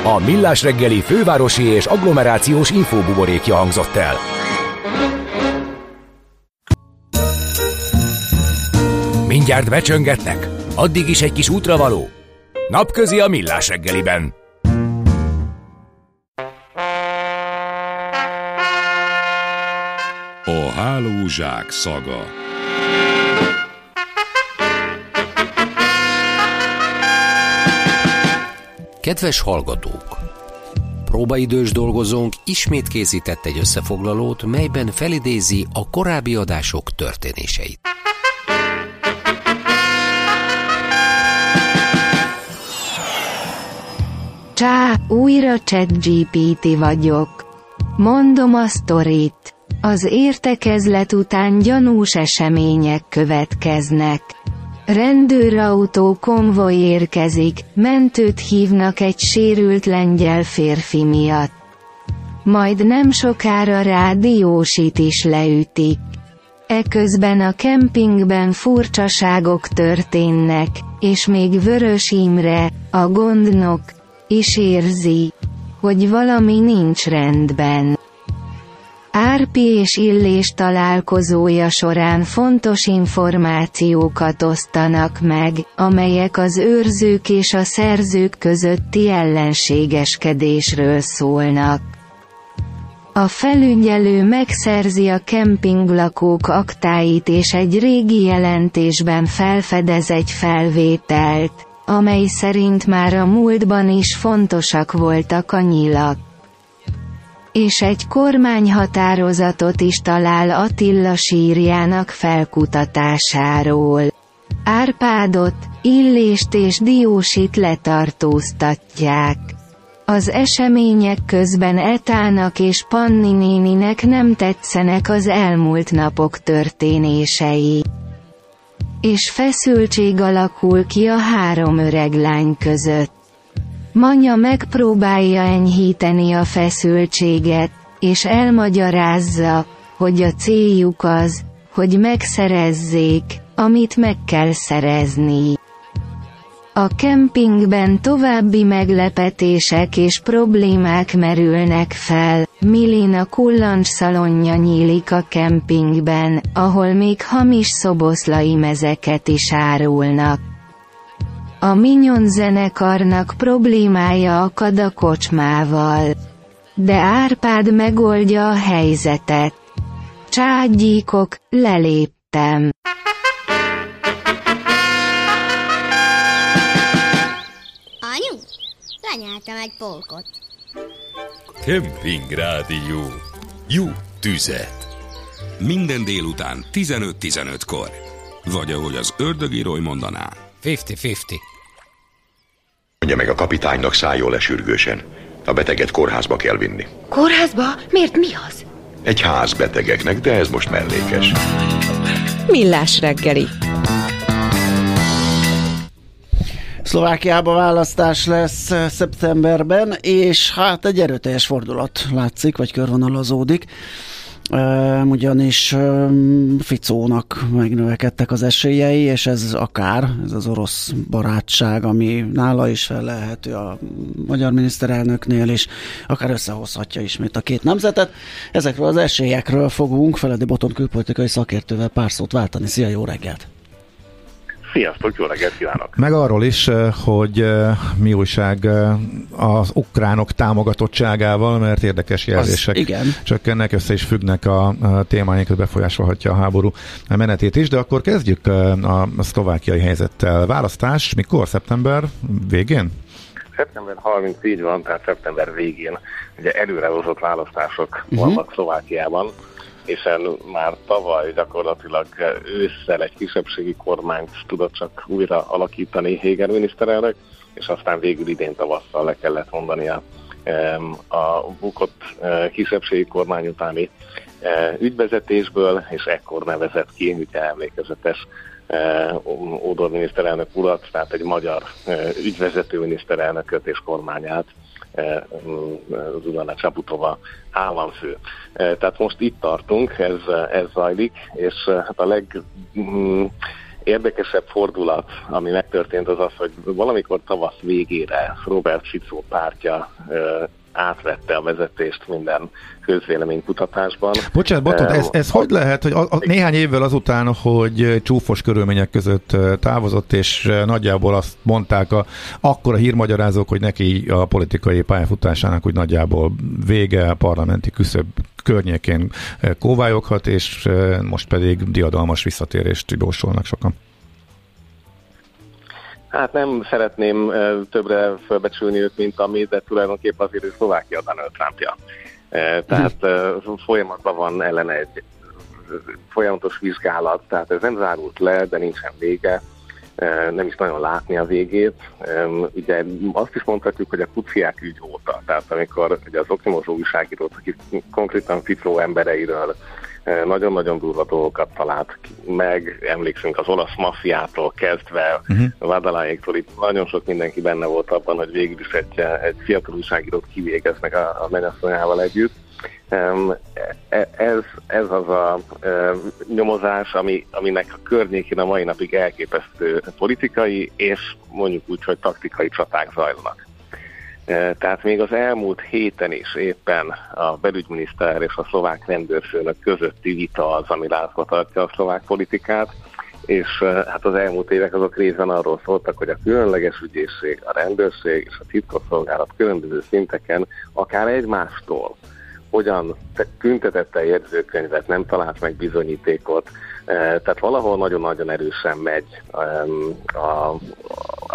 A Millás reggeli fővárosi és agglomerációs infóbuborékja hangzott el. Mindjárt becsöngetnek, addig is egy kis útravaló. Napközi a Millás reggeliben.
A hálózsák szaga
Kedves hallgatók! Próbaidős dolgozónk ismét készített egy összefoglalót, melyben felidézi a korábbi adások történéseit.
Csá, újra ChatGPT vagyok. Mondom a sztorit. Az értekezlet után gyanús események következnek. Rendőrautó konvoj érkezik, mentőt hívnak egy sérült lengyel férfi miatt. Majd nem sokára rádiósit is leütik. Eközben a kempingben furcsaságok történnek, és még Vörös Imre, a gondnok, is érzi, hogy valami nincs rendben. Árpi és Illés találkozója során fontos információkat osztanak meg, amelyek az őrzők és a szerzők közötti ellenségeskedésről szólnak. A felügyelő megszerzi a kempinglakók aktáit és egy régi jelentésben felfedez egy felvételt, amely szerint már a múltban is fontosak voltak a nyilak és egy kormányhatározatot is talál Attila sírjának felkutatásáról. Árpádot, Illést és Diósit letartóztatják. Az események közben Etának és Panni néninek nem tetszenek az elmúlt napok történései. És feszültség alakul ki a három öreg lány között. Manya megpróbálja enyhíteni a feszültséget, és elmagyarázza, hogy a céljuk az, hogy megszerezzék, amit meg kell szerezni. A kempingben további meglepetések és problémák merülnek fel, Milina kullancs szalonja nyílik a kempingben, ahol még hamis szoboszlai mezeket is árulnak. A Minyon zenekarnak problémája akad a kocsmával. De Árpád megoldja a helyzetet. Cságyíkok, leléptem.
Anyu, lenyeltem egy polkot.
Kemping Rádió. Jó tüzet. Minden délután 15-15-kor. Vagy ahogy az ördögírói mondaná.
50-50.
Mondja meg a kapitánynak szálljon le sürgősen. A beteget kórházba kell vinni.
Kórházba? Miért mi az?
Egy ház betegeknek, de ez most mellékes.
Millás reggeli.
Szlovákiában választás lesz eh, szeptemberben, és hát egy erőteljes fordulat látszik, vagy körvonalazódik ugyanis Ficónak megnövekedtek az esélyei, és ez akár, ez az orosz barátság, ami nála is felelhető a magyar miniszterelnöknél is, akár összehozhatja ismét a két nemzetet. Ezekről az esélyekről fogunk Feledi Boton külpolitikai szakértővel pár szót váltani. Szia, jó reggelt!
Sziasztok, jó reggelt kívánok!
Meg arról is, eh, hogy eh, mi újság eh, az ukránok támogatottságával, mert érdekes jelzések
az, igen.
csökkennek, össze is függnek a témáinkat, befolyásolhatja a háború menetét is, de akkor kezdjük a szlovákiai helyzettel. Választás mikor? Szeptember végén?
Szeptember 30 így van, tehát szeptember végén ugye előrehozott választások uh-huh. vannak Szlovákiában hiszen már tavaly gyakorlatilag ősszel egy kisebbségi kormányt tudott csak újra alakítani Héger miniszterelnök, és aztán végül idén tavasszal le kellett mondania a bukott e, kisebbségi kormány utáni e, ügyvezetésből, és ekkor nevezett ki, ugye emlékezetes e, Ódor miniszterelnök urat, tehát egy magyar ügyvezető miniszterelnököt és kormányát, Zuzana Csaputova államfő. Tehát most itt tartunk, ez, ez zajlik, és hát a leg mm, érdekesebb fordulat, ami megtörtént, az az, hogy valamikor tavasz végére Robert Fico pártja átvette a vezetést minden közvéleménykutatásban.
Bocsánat, Botot, ez, ez hogy lehet, hogy a, a, néhány évvel azután, hogy csúfos körülmények között távozott, és nagyjából azt mondták a, akkor a hírmagyarázók, hogy neki a politikai pályafutásának úgy nagyjából vége, a parlamenti küszöb környékén kóvályoghat, és most pedig diadalmas visszatérést jósolnak sokan.
Hát nem szeretném többre fölbecsülni őt, mint ami, de tulajdonképpen azért ő Szlovákia Trumpja. Tehát folyamatban van ellen egy folyamatos vizsgálat, tehát ez nem zárult le, de nincsen vége, nem is nagyon látni a végét. Ugye azt is mondhatjuk, hogy a kuciák ügy óta, tehát amikor ugye az Okimozó újságírót, aki konkrétan Fitró embereiről nagyon-nagyon durva dolgokat talált meg, emlékszünk az olasz mafiától kezdve, uh-huh. Vadaláéktól itt nagyon sok mindenki benne volt abban, hogy végül is egy, egy fiatal újságírót kivégeznek a, a mennyasszonyával együtt. E, ez, ez az a nyomozás, ami, aminek a környékén a mai napig elképesztő politikai és mondjuk úgy, hogy taktikai csaták zajlanak. Tehát még az elmúlt héten is éppen a belügyminiszter és a szlovák rendőrfőnök közötti vita az, ami látva tartja a szlovák politikát, és hát az elmúlt évek azok részben arról szóltak, hogy a különleges ügyészség, a rendőrség és a titkosszolgálat különböző szinteken akár egymástól hogyan tüntetett el jegyzőkönyvet, nem talált meg bizonyítékot, tehát valahol nagyon-nagyon erősen megy a, a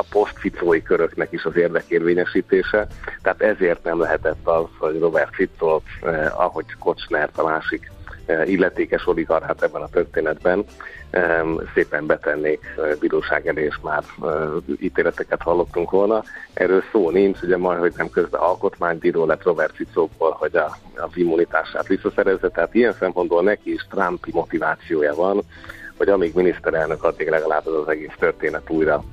posztficói köröknek is az érdekérvényesítése, tehát ezért nem lehetett az, hogy Robert Fico, ahogy Kocsnert a másik illetékes oligarchát ebben a történetben szépen betennék bíróság elé, és már ítéleteket hallottunk volna. Erről szó nincs, ugye majd, hogy nem közben alkotmánybíró lett Robert Ficóból, hogy a, a immunitását visszaszerezze, tehát ilyen szempontból neki is Trumpi motivációja van, hogy amíg miniszterelnök, addig legalább az, az egész történet újra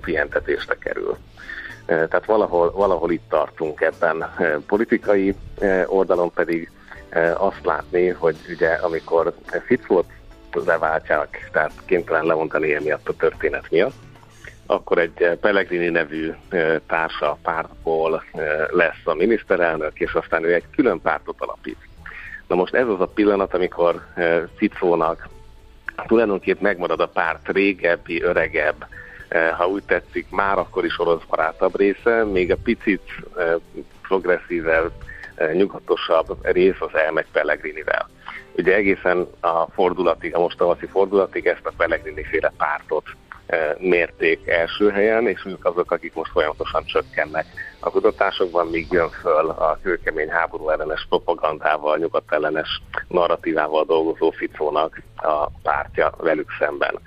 pihentetésre kerül. Tehát valahol, valahol itt tartunk ebben politikai oldalon pedig azt látni, hogy ugye amikor Ficót leváltják, tehát kénytelen lemondani emiatt a történet miatt, akkor egy Pellegrini nevű társa pártból lesz a miniszterelnök, és aztán ő egy külön pártot alapít. Na most ez az a pillanat, amikor Ficónak tulajdonképp megmarad a párt régebbi, öregebb, ha úgy tetszik, már akkor is orosz barátabb része, még a picit progresszívebb, nyugatosabb rész az elmegy Pellegrinivel. Ugye egészen a fordulatig, a most fordulatig ezt a Pellegrini féle pártot mérték első helyen, és ők azok, akik most folyamatosan csökkennek a kutatásokban, míg jön föl a kőkemény háború ellenes propagandával, nyugat ellenes narratívával dolgozó Ficónak a pártja velük szemben.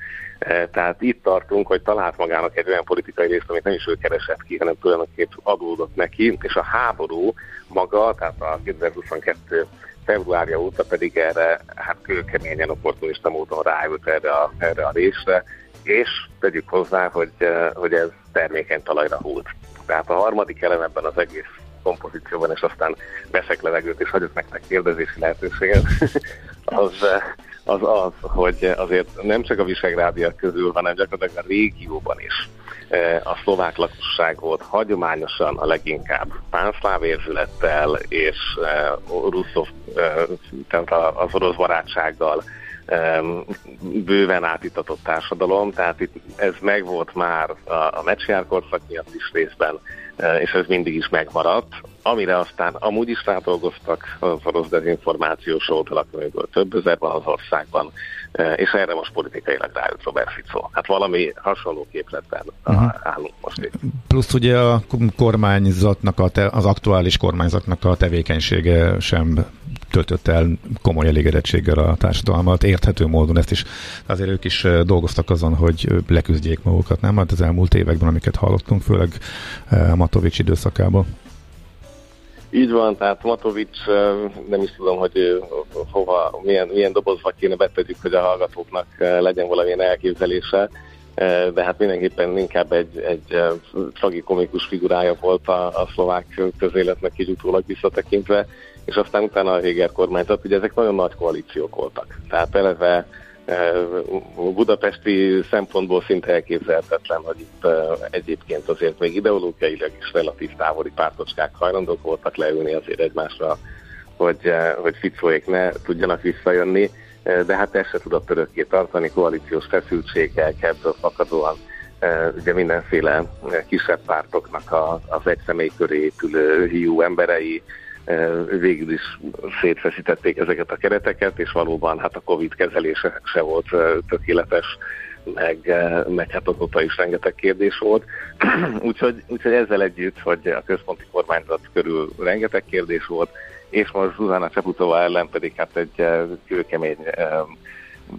Tehát itt tartunk, hogy talált magának egy olyan politikai részt, amit nem is ő keresett ki, hanem tulajdonképp adódott neki, és a háború maga, tehát a 2022 februárja óta pedig erre hát kőkeményen opportunista módon rájött erre a, erre a részre, és tegyük hozzá, hogy, hogy ez termékeny talajra húlt. Tehát a harmadik elem ebben az egész kompozícióban, és aztán veszek levegőt, és hagyok nektek kérdezési lehetőséget, az, az az, hogy azért nem csak a visegrádiak közül, hanem gyakorlatilag a régióban is eh, a szlovák lakosság volt hagyományosan a leginkább pánszláv érzülettel és eh, russzov, eh, tehát az orosz barátsággal bőven átitatott társadalom, tehát itt ez megvolt már a, a meccsjár korszak miatt is részben, és ez mindig is megmaradt, amire aztán amúgy is rádolgoztak az orosz dezinformációs oldalak, amiből több ezer van az országban, és erre most politikailag rájött Robert Fico. Hát valami hasonló képletben uh-huh. állunk most itt.
Plusz ugye a kormányzatnak, a te, az aktuális kormányzatnak a tevékenysége sem töltött el komoly elégedettséggel a társadalmat, érthető módon ezt is. Azért ők is dolgoztak azon, hogy leküzdjék magukat, nem? Hát az elmúlt években, amiket hallottunk, főleg Matovics időszakából.
Így van, tehát Matovics, nem is tudom, hogy hova, milyen, milyen dobozba kéne betegyük, hogy a hallgatóknak legyen valamilyen elképzelése, de hát mindenképpen inkább egy, egy tragikomikus figurája volt a, a szlovák közéletnek így utólag visszatekintve, és aztán utána a Héger kormányzat, ugye ezek nagyon nagy koalíciók voltak. Tehát eleve budapesti szempontból szinte elképzelhetetlen, hogy itt egyébként azért még ideológiailag is relatív távoli pártocskák hajlandók voltak leülni azért egymásra, hogy, hogy Ficóék ne tudjanak visszajönni, de hát ez se tudott örökké tartani, koalíciós feszültségek ebből fakadóan ugye mindenféle kisebb pártoknak az egy személy köré épülő hiú emberei, végül is szétfeszítették ezeket a kereteket, és valóban hát a Covid kezelése se volt tökéletes, meg, meg hát azóta is rengeteg kérdés volt. úgyhogy, úgyhogy ezzel együtt, hogy a központi kormányzat körül rengeteg kérdés volt, és most Zuzana Cseputova ellen pedig hát egy kőkemény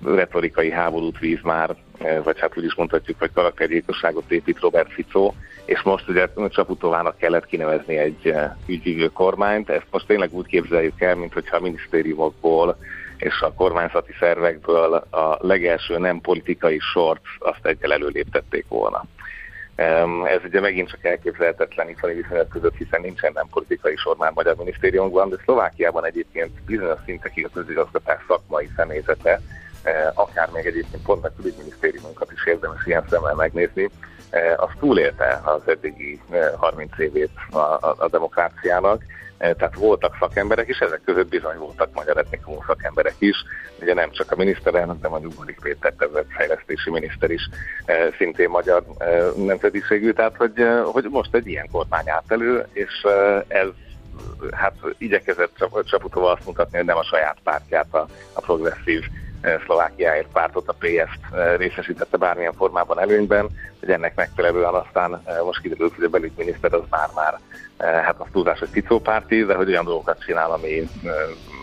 retorikai háborút víz már, vagy hát úgy is mondhatjuk, hogy karaktergyilkosságot épít Robert Fico, és most ugye Csaputovának kellett kinevezni egy eh, ügyvívő kormányt. Ezt most tényleg úgy képzeljük el, mint hogyha a minisztériumokból és a kormányzati szervekből a legelső nem politikai sort azt egyel előléptették volna. Ez ugye megint csak elképzelhetetlen itthoni viszonyat között, hiszen nincsen nem politikai sor már magyar minisztériumban, de Szlovákiában egyébként bizonyos szintekig a közigazgatás szakmai személyzete, eh, akár még egyébként pont a külügyminisztériumunkat is érdemes ilyen szemmel megnézni, az túlélte az eddigi 30 évét a, a, a demokráciának, tehát voltak szakemberek, és ezek között bizony voltak magyar etnikumú szakemberek is. Ugye nem csak a miniszterelnök, de mondjuk Borik Péter fejlesztési miniszter is szintén magyar nemzetiségű, tehát hogy, hogy most egy ilyen kormány állt elő, és ez hát igyekezett Csaputova azt mutatni, hogy nem a saját pártját, a, a progresszív Szlovákiáért pártot, a PS-t részesítette bármilyen formában előnyben, hogy ennek megfelelően aztán most kiderült, hogy a belügyminiszter az már-már, hát az túlzás, hogy picópárti, de hogy olyan dolgokat csinál, ami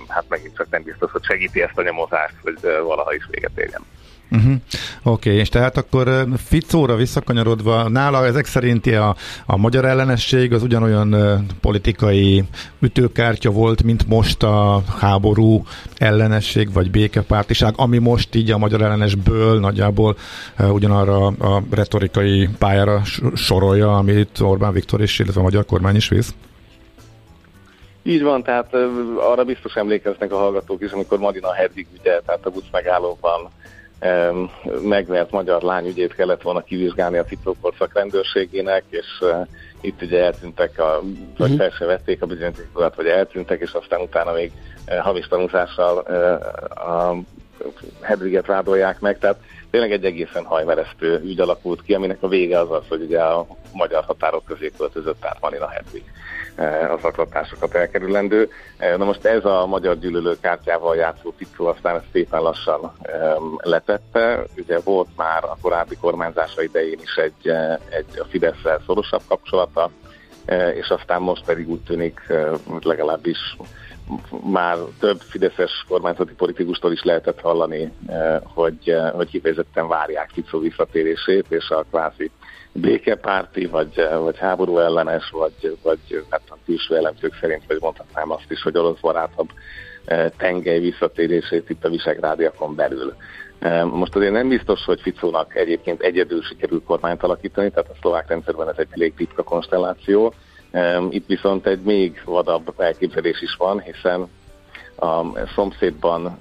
hát megint csak nem biztos, hogy segíti ezt a nyomozást, hogy valaha is véget érjen.
Uh-huh. Oké, okay, és tehát akkor Ficóra visszakanyarodva, nála ezek szerinti a, a magyar ellenesség az ugyanolyan politikai ütőkártya volt, mint most a háború ellenesség, vagy békepártiság, ami most így a magyar ellenesből nagyjából ugyanarra a retorikai pályára sorolja, amit Orbán Viktor és illetve a magyar kormány is visz?
Így van, tehát arra biztos emlékeznek a hallgatók is, amikor Marina Hedvig ügye, tehát a busz megállóban megvert magyar lány ügyét kellett volna kivizsgálni a titokkorszak rendőrségének, és itt ugye eltűntek, a, vagy uh-huh. fel se vették a bizonyítékokat, vagy eltűntek, és aztán utána még hamis tanúzással a Hedviget vádolják meg, tehát tényleg egy egészen hajmeresztő ügy alakult ki, aminek a vége az az, hogy ugye a magyar határok közé költözött át Marina Hedvig. Eh, az aklatásokat elkerülendő. Eh, na most ez a magyar gyűlölő kártyával játszó Ticó aztán ezt szépen lassan letette. Ugye volt már a korábbi kormányzása idején is egy, eh, egy a fidesz szorosabb kapcsolata, és aztán most pedig úgy tűnik, legalábbis már több fideszes kormányzati politikustól is lehetett hallani, hogy, hogy kifejezetten várják Ficó visszatérését, és a kvázi békepárti, vagy, vagy háború ellenes, vagy, vagy hát a külső elemzők szerint, vagy mondhatnám azt is, hogy orosz barátabb e, tengely visszatérését itt a visegrádiakon belül. E, most azért nem biztos, hogy Ficónak egyébként egyedül sikerül kormányt alakítani, tehát a szlovák rendszerben ez egy elég titka konstelláció. Itt viszont egy még vadabb elképzelés is van, hiszen a szomszédban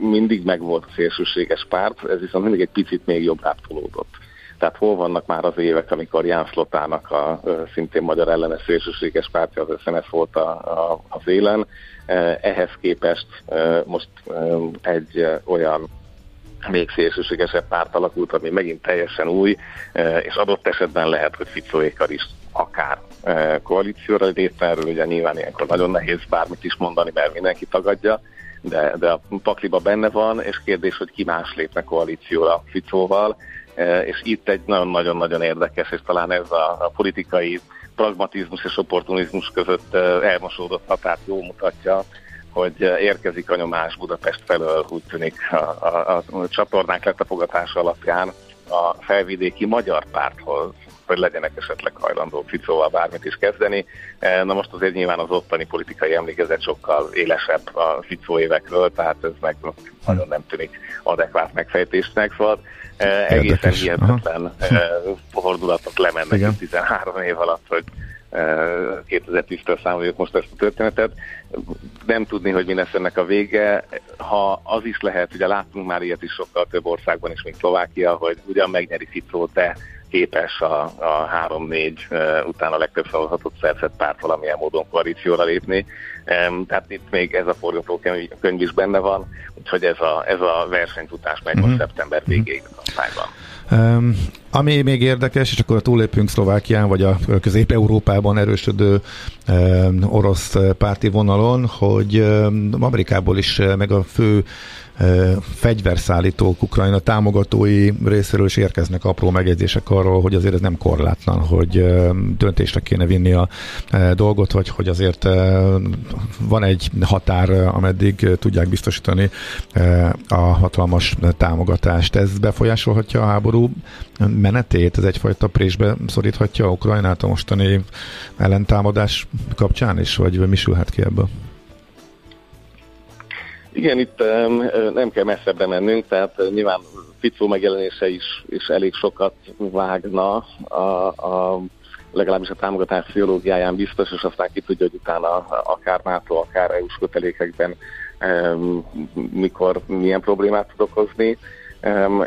mindig megvolt a szélsőséges párt, ez viszont mindig egy picit még jobb tolódott. Tehát hol vannak már az évek, amikor Ján Slotának a szintén magyar ellenes szélsőséges pártja az SNS volt a, a, az élen. Ehhez képest most egy olyan még szélsőségesebb párt alakult, ami megint teljesen új, és adott esetben lehet, hogy Ficóékar is akár koalícióra lépne, ugye nyilván ilyenkor nagyon nehéz bármit is mondani, mert mindenki tagadja, de, de a pakliba benne van, és kérdés, hogy ki más lépne koalícióra Ficóval, és itt egy nagyon-nagyon-nagyon érdekes, és talán ez a, a politikai pragmatizmus és opportunizmus között eh, elmosódott határt jól mutatja, hogy eh, érkezik a nyomás Budapest felől, úgy tűnik a, a, a csatornák letapogatása alapján a felvidéki magyar párthoz, hogy legyenek esetleg hajlandó Ficóval bármit is kezdeni. Na most azért nyilván az ottani politikai emlékezet sokkal élesebb a Ficó évekről, tehát ez meg nagyon nem tűnik adekvát megfejtésnek, szóval Érdekes. egészen hihetetlen fordulatok lemennek Igen. 13 év alatt, hogy 2010-től számoljuk most ezt a történetet. Nem tudni, hogy mi lesz ennek a vége. Ha az is lehet, ugye láttunk már ilyet is sokkal több országban is, mint Szlovákia, hogy ugyan megnyeri Ficó, de képes a, a 3-4 uh, után a legtöbb szavazatot szerzett párt valamilyen módon koalícióra lépni. Tehát itt még ez a forgatókönyv is benne van, úgyhogy ez a, ez a versenytutás meg uh-huh. szeptember végéig a kampányban.
Um, ami még érdekes, és akkor túlépünk Szlovákián, vagy a közép-európában erősödő um, orosz párti vonalon, hogy um, Amerikából is, meg a fő fegyverszállítók, Ukrajna támogatói részéről is érkeznek apró megjegyzések arról, hogy azért ez nem korlátlan, hogy döntésre kéne vinni a dolgot, vagy hogy azért van egy határ, ameddig tudják biztosítani a hatalmas támogatást. Ez befolyásolhatja a háború menetét, ez egyfajta présbe szoríthatja Ukrajnát a mostani ellentámadás kapcsán is, vagy mi sülhet ki ebből?
Igen, itt nem kell messzebbre mennünk, tehát nyilván Ficó megjelenése is, is elég sokat vágna a, a legalábbis a támogatás pszichológiáján biztos, és aztán ki tudja, hogy utána akár NATO, akár EU-s kötelékekben mikor milyen problémát tud okozni.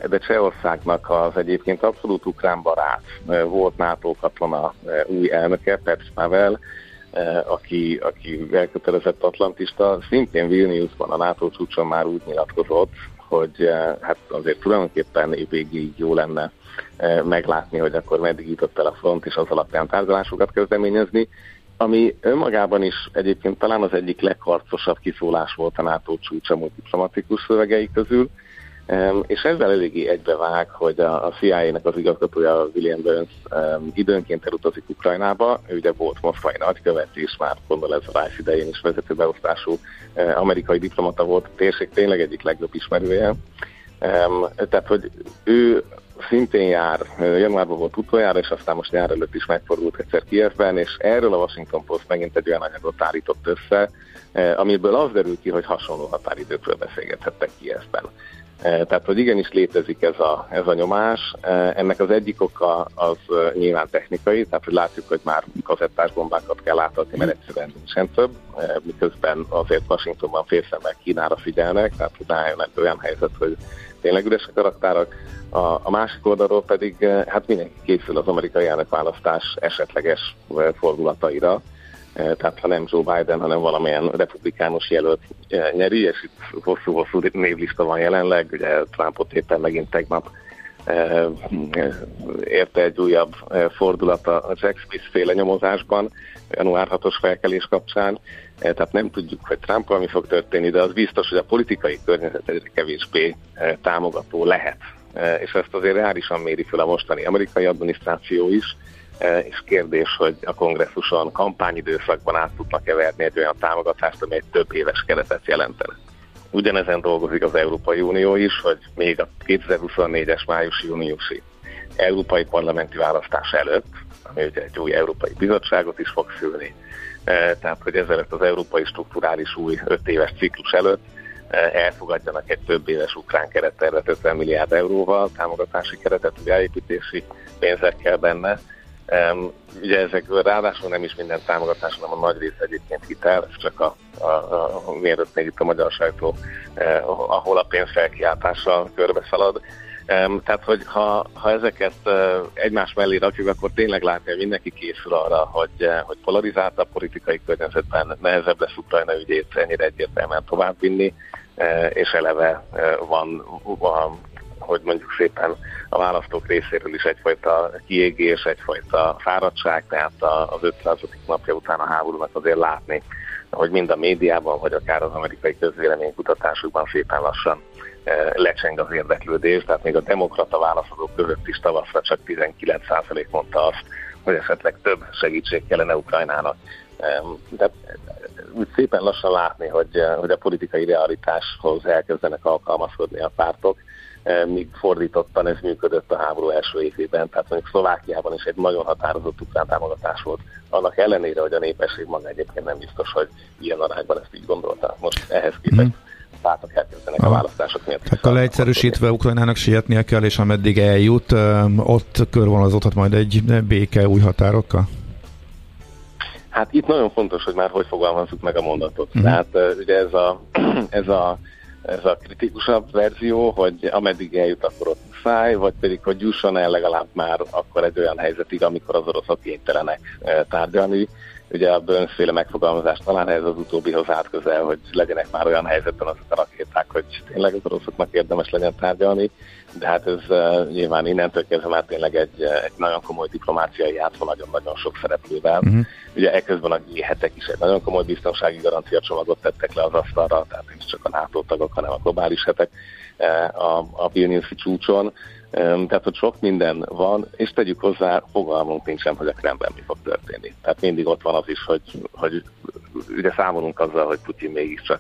de Csehországnak az egyébként abszolút ukrán barát volt NATO katona új elnöke, Petr Pavel, aki, aki elkötelezett atlantista, szintén Vilniusban a NATO csúcson már úgy nyilatkozott, hogy hát azért tulajdonképpen évvégéig jó lenne meglátni, hogy akkor meddig jutott el a front, és az alapján tárgyalásokat kezdeményezni, ami önmagában is egyébként talán az egyik legharcosabb kiszólás volt a NATO csúcsa diplomatikus szövegei közül, és ezzel eléggé egybevág, hogy a, CIA-nek az igazgatója William Burns időnként elutazik Ukrajnába, ő ugye volt moszkvai nagykövet, és már gondol ez a Rice idején is vezető beosztású amerikai diplomata volt a térség tényleg egyik legjobb ismerője. Tehát, hogy ő szintén jár, januárban volt utoljára, és aztán most nyár előtt is megfordult egyszer Kievben, és erről a Washington Post megint egy olyan anyagot állított össze, amiből az derül ki, hogy hasonló határidőkről beszélgethettek Kievben. Tehát, hogy igenis létezik ez a, ez a nyomás. Ennek az egyik oka az nyilván technikai, tehát hogy látjuk, hogy már kazettás bombákat kell átadni, mert egyszerűen nincsen több, miközben azért Washingtonban félszemmel Kínára figyelnek, tehát hogy rájön olyan helyzet, hogy tényleg üresek a raktárak. A, a másik oldalról pedig hát mindenki készül az amerikai elnökválasztás esetleges fordulataira, tehát ha nem Joe Biden, hanem valamilyen republikánus jelölt nyeri, és itt hosszú-hosszú névlista van jelenleg, ugye Trumpot éppen megint tegnap érte egy újabb fordulat a Jack Smith féle nyomozásban, január 6-os felkelés kapcsán, tehát nem tudjuk, hogy Trump mi fog történni, de az biztos, hogy a politikai környezet egyre kevésbé támogató lehet. És ezt azért reálisan méri fel a mostani amerikai adminisztráció is, és kérdés, hogy a kongresszuson kampányidőszakban át tudnak-e verni egy olyan támogatást, ami egy több éves keretet jelentene. Ugyanezen dolgozik az Európai Unió is, hogy még a 2024-es május-júniusi európai parlamenti választás előtt, ami ugye egy új európai bizottságot is fog szülni, e, tehát hogy ezelőtt az európai strukturális új 5 éves ciklus előtt e, elfogadjanak egy több éves ukrán kerettervet 50 milliárd euróval, támogatási keretet, újjáépítési pénzekkel benne, Um, ugye ezekből ráadásul nem is minden támogatás, hanem a nagy része egyébként hitel, csak a, a, a, a mielőtt még itt a magyar sajtó, eh, ahol a pénz felkiáltással körbe szalad. Um, tehát, hogy ha, ha ezeket uh, egymás mellé rakjuk, akkor tényleg látni, hogy mindenki készül arra, hogy, uh, hogy polarizált a politikai környezetben nehezebb lesz Ukrajna ügyét ennyire egyértelműen továbbvinni, uh, és eleve uh, van, van hogy mondjuk szépen a választók részéről is egyfajta kiégés, egyfajta fáradtság, tehát az 500. napja után a háborúnak azért látni, hogy mind a médiában, vagy akár az amerikai közvéleménykutatásokban szépen lassan e, lecseng az érdeklődés, tehát még a demokrata válaszadók között is tavaszra csak 19% mondta azt, hogy esetleg több segítség kellene Ukrajnának. De úgy szépen lassan látni, hogy, hogy a politikai realitáshoz elkezdenek alkalmazkodni a pártok, míg fordítottan ez működött a háború első évében. Tehát mondjuk Szlovákiában is egy nagyon határozott ukrán támogatás volt. Annak ellenére, hogy a népesség maga egyébként nem biztos, hogy ilyen arányban ezt így gondolta. Most ehhez képest mm pártok elkezdenek a választások miatt.
Tehát leegyszerűsítve Ukrajnának sietnie kell, és ameddig eljut, ott körvonalazódhat majd egy béke új határokkal?
Hát itt nagyon fontos, hogy már hogy fogalmazzuk meg a mondatot. Mm. Tehát ugye ez a, ez a ez a kritikusabb verzió, hogy ameddig eljut, akkor ott muszáj, vagy pedig, hogy jusson el legalább már akkor egy olyan helyzetig, amikor az oroszok kénytelenek eh, tárgyalni. Ugye a Burns-féle megfogalmazás talán ez az utóbbihoz állt közel, hogy legyenek már olyan helyzetben azok a rakéták, hogy tényleg az oroszoknak érdemes legyen tárgyalni, de hát ez uh, nyilván innentől kezdve már tényleg egy, eh, egy nagyon komoly diplomáciai játszma nagyon-nagyon sok szereplővel. Uh-huh. Ugye ekközben a G7-ek is egy nagyon komoly biztonsági garancia csomagot tettek le az asztalra, tehát nem csak a NATO tagok, hanem a globális hetek a, a Vilniuszi csúcson. Tehát, hogy sok minden van, és tegyük hozzá, fogalmunk nincsen, hogy a Kremben mi fog történni. Tehát mindig ott van az is, hogy, hogy ugye számolunk azzal, hogy Putin mégiscsak,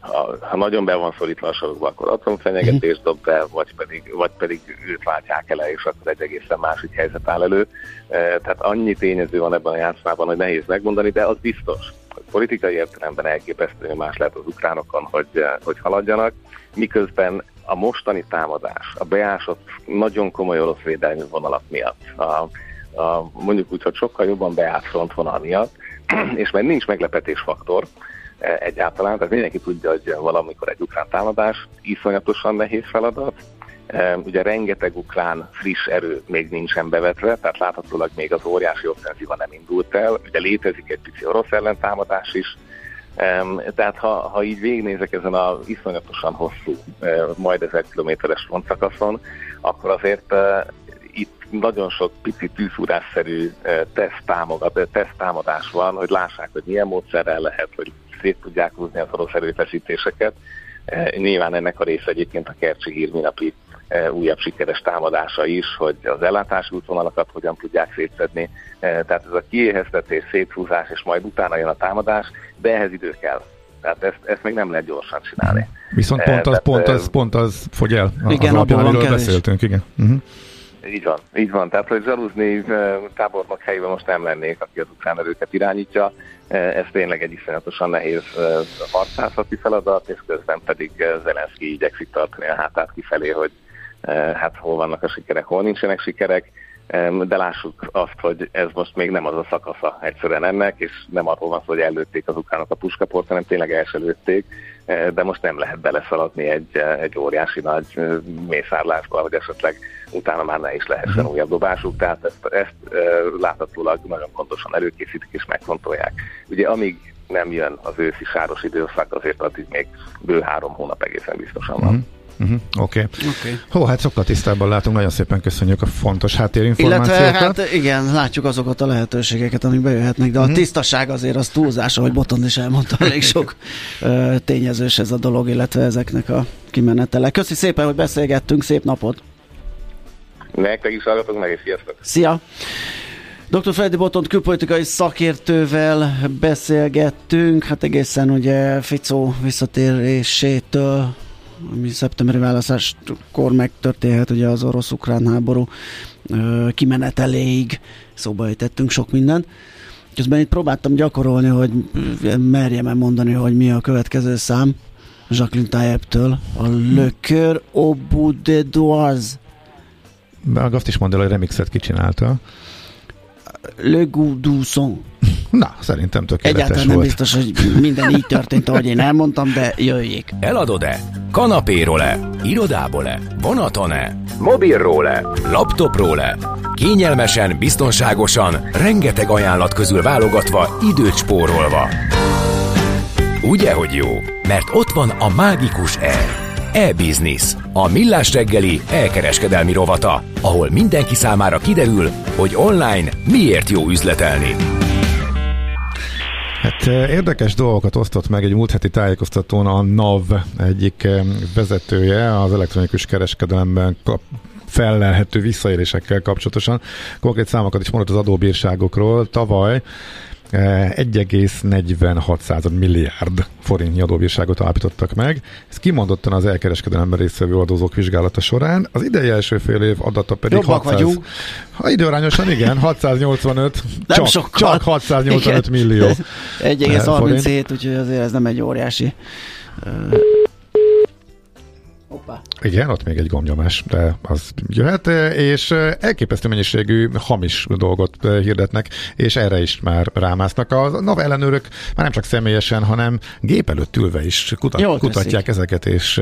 ha, ha nagyon be van szorítva a sorokba, akkor atomfenyegetést dob be, vagy pedig, vagy pedig őt váltják el, és akkor egy egészen másik helyzet áll elő. Tehát annyi tényező van ebben a játszmában, hogy nehéz megmondani, de az biztos, hogy politikai értelemben elképesztő más lehet az ukránokon, hogy, hogy haladjanak, miközben a mostani támadás, a beásott nagyon komoly orosz védelmi vonalak miatt, a, a, mondjuk úgy, hogy sokkal jobban beállt frontvonal miatt, és mert nincs meglepetésfaktor, egyáltalán. Tehát mindenki tudja, hogy valamikor egy ukrán támadás iszonyatosan nehéz feladat, Ugye rengeteg ukrán friss erő még nincsen bevetve, tehát láthatólag még az óriási offenzíva nem indult el. Ugye létezik egy pici orosz ellentámadás is, tehát ha, ha így végignézek ezen a iszonyatosan hosszú, majd ezer kilométeres frontszakaszon, akkor azért itt nagyon sok pici tűzúrásszerű teszttámadás van, hogy lássák, hogy milyen módszerrel lehet, hogy szét tudják húzni az orosz erőfeszítéseket. Nyilván ennek a része egyébként a Kercsi hír minapi E, újabb sikeres támadása is, hogy az ellátási útvonalakat hogyan tudják szétszedni. E, tehát ez a kiéheztetés, széthúzás, és majd utána jön a támadás, de ehhez idő kell. Tehát ezt, ezt még nem lehet gyorsan csinálni.
Viszont e, pont az, Tehát, pont az, pont az fogy el, igen, az alapján, amiről beszéltünk, igen. Uh-huh.
Így van, így van. Tehát, hogy Zsaluzni tábornok helyében most nem lennék, aki az ukrán erőket irányítja. Ez tényleg egy iszonyatosan nehéz harcászati feladat, és közben pedig Zelenszky igyekszik tartani a hátát kifelé, hogy hát hol vannak a sikerek, hol nincsenek sikerek, de lássuk azt, hogy ez most még nem az a szakasza egyszerűen ennek, és nem arról van szó, hogy előtték az ukránok a puskaport, hanem tényleg elselőtték, eh, de most nem lehet beleszaladni egy, eh, egy óriási nagy mészárlásba, hogy esetleg utána már ne is lehessen újabb dobásuk, tehát ezt, ezt láthatólag nagyon pontosan előkészítik és megfontolják. Ugye amíg nem jön az őszi sáros időszak, azért addig még bő három hónap egészen biztosan van. Mm-hmm.
Uh-huh, Oké. Okay. Okay. Hó, hát sokkal tisztábban látunk, nagyon szépen köszönjük a fontos háttérinformációkat.
Illetve hát igen, látjuk azokat a lehetőségeket, amik bejöhetnek, de a uh-huh. tisztaság azért az túlzás, ahogy Boton is elmondta, elég sok uh, tényezős ez a dolog, illetve ezeknek a kimenetele. Köszi szépen, hogy beszélgettünk, szép napot!
Nektek is hallgatok meg, és sziasztok!
Szia! Dr. Freddy Botont külpolitikai szakértővel beszélgettünk, hát egészen ugye Ficó visszatérésétől ami szeptemberi választáskor megtörténhet, ugye az orosz-ukrán háború kimeneteléig szóba ejtettünk sok mindent. Közben itt próbáltam gyakorolni, hogy merjem-e mondani, hogy mi a következő szám Jacqueline Tayyip-től. A Le Coeur au bout de doise.
Meg azt is mondd el, hogy remixet kicsinálta.
Le goût du son.
Na, szerintem tökéletes
Egyáltalán nem biztos, hogy minden így történt, ahogy én elmondtam, de jöjjék.
Eladod-e? Kanapéról-e? Irodából-e? Vonaton-e? Mobilról-e? Laptopról-e? Kényelmesen, biztonságosan, rengeteg ajánlat közül válogatva, időt spórolva. Ugye, hogy jó? Mert ott van a mágikus E. E-Business, a millás reggeli elkereskedelmi rovata, ahol mindenki számára kiderül, hogy online miért jó üzletelni.
Hát érdekes dolgokat osztott meg egy múlt heti tájékoztatón a NAV egyik vezetője az elektronikus kereskedelemben kap fellelhető visszaélésekkel kapcsolatosan. Konkrét számokat is mondott az adóbírságokról. Tavaly 1,46 milliárd forintnyi adóbírságot állapítottak meg. Ez kimondottan az elkereskedelemben résztvevő adózók vizsgálata során. Az idei első fél év adata pedig
Jobbak 600, vagyunk.
Ha időarányosan igen, 685, nem csak, sokkal. csak 685 igen. millió.
1,37, úgyhogy azért ez nem egy óriási
Hoppá. Igen, ott még egy gombnyomás, de az jöhet, és elképesztő mennyiségű hamis dolgot hirdetnek, és erre is már rámásznak. A NAV ellenőrök már nem csak személyesen, hanem gép előtt ülve is kutat, kutatják ezeket, és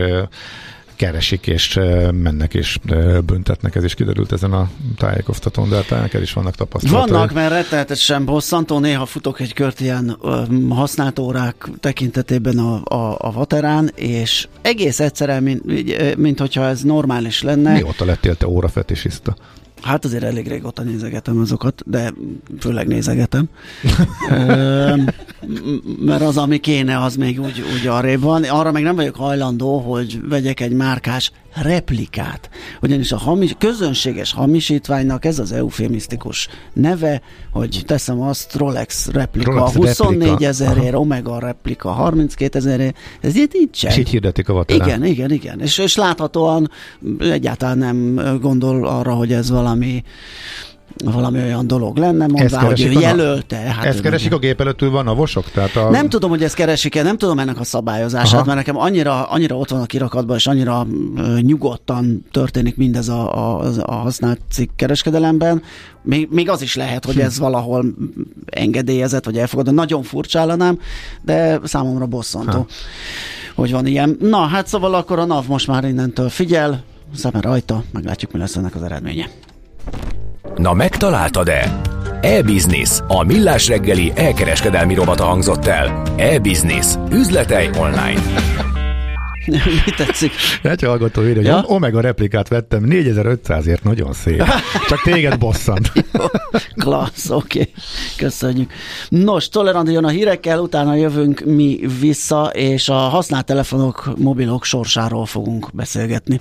keresik, és mennek, és büntetnek, ez is kiderült ezen a tájékoztatón, de hát neked is vannak tapasztalatok.
Vannak, mert rettenetesen bosszantó, néha futok egy kört ilyen használt órák tekintetében a, a, a vaterán, és egész egyszerűen, mint, mint hogyha ez normális lenne.
Mióta lettél te órafetisiszta?
Hát azért elég régóta nézegetem azokat, de főleg nézegetem. mert az, ami kéne, az még úgy, úgy arrébb van. Arra meg nem vagyok hajlandó, hogy vegyek egy márkás replikát. Ugyanis a hamis, közönséges hamisítványnak ez az eufémisztikus neve, hogy teszem azt, Rolex replika Rolex 24 ezerért, Omega replika 32 ezerért, ez így nincsen.
És így hirdetik a vaterán.
Igen, igen, igen. És, és láthatóan egyáltalán nem gondol arra, hogy ez valami valami olyan dolog lenne, mondvá, hogy ő jelölte. Hát
ezt keresik a gép előtt van a vosok? Tehát a...
Nem tudom, hogy ezt keresik-e, nem tudom ennek a szabályozását, Aha. mert nekem annyira, annyira ott van a kirakatban, és annyira uh, nyugodtan történik mindez a, a, a használt cikk kereskedelemben. Még, még az is lehet, hogy ez hm. valahol engedélyezett, vagy elfogadott. Nagyon furcsállanám, de számomra bosszantó. Ha hogy van ilyen. Na, hát szóval akkor a NAV most már innentől figyel, szeme rajta, meglátjuk, mi lesz ennek az eredménye.
Na megtaláltad-e? E-Business, a millás reggeli elkereskedelmi robata hangzott el. E-Business, üzletei online.
Mi tetszik?
Egy hallgató írja, hogy ja? Omega replikát vettem 4500-ért, nagyon szép. Csak téged bosszant.
Klassz, oké. Okay. Köszönjük. Nos, Tolerant jön a hírekkel, utána jövünk mi vissza, és a használt telefonok, mobilok sorsáról fogunk beszélgetni.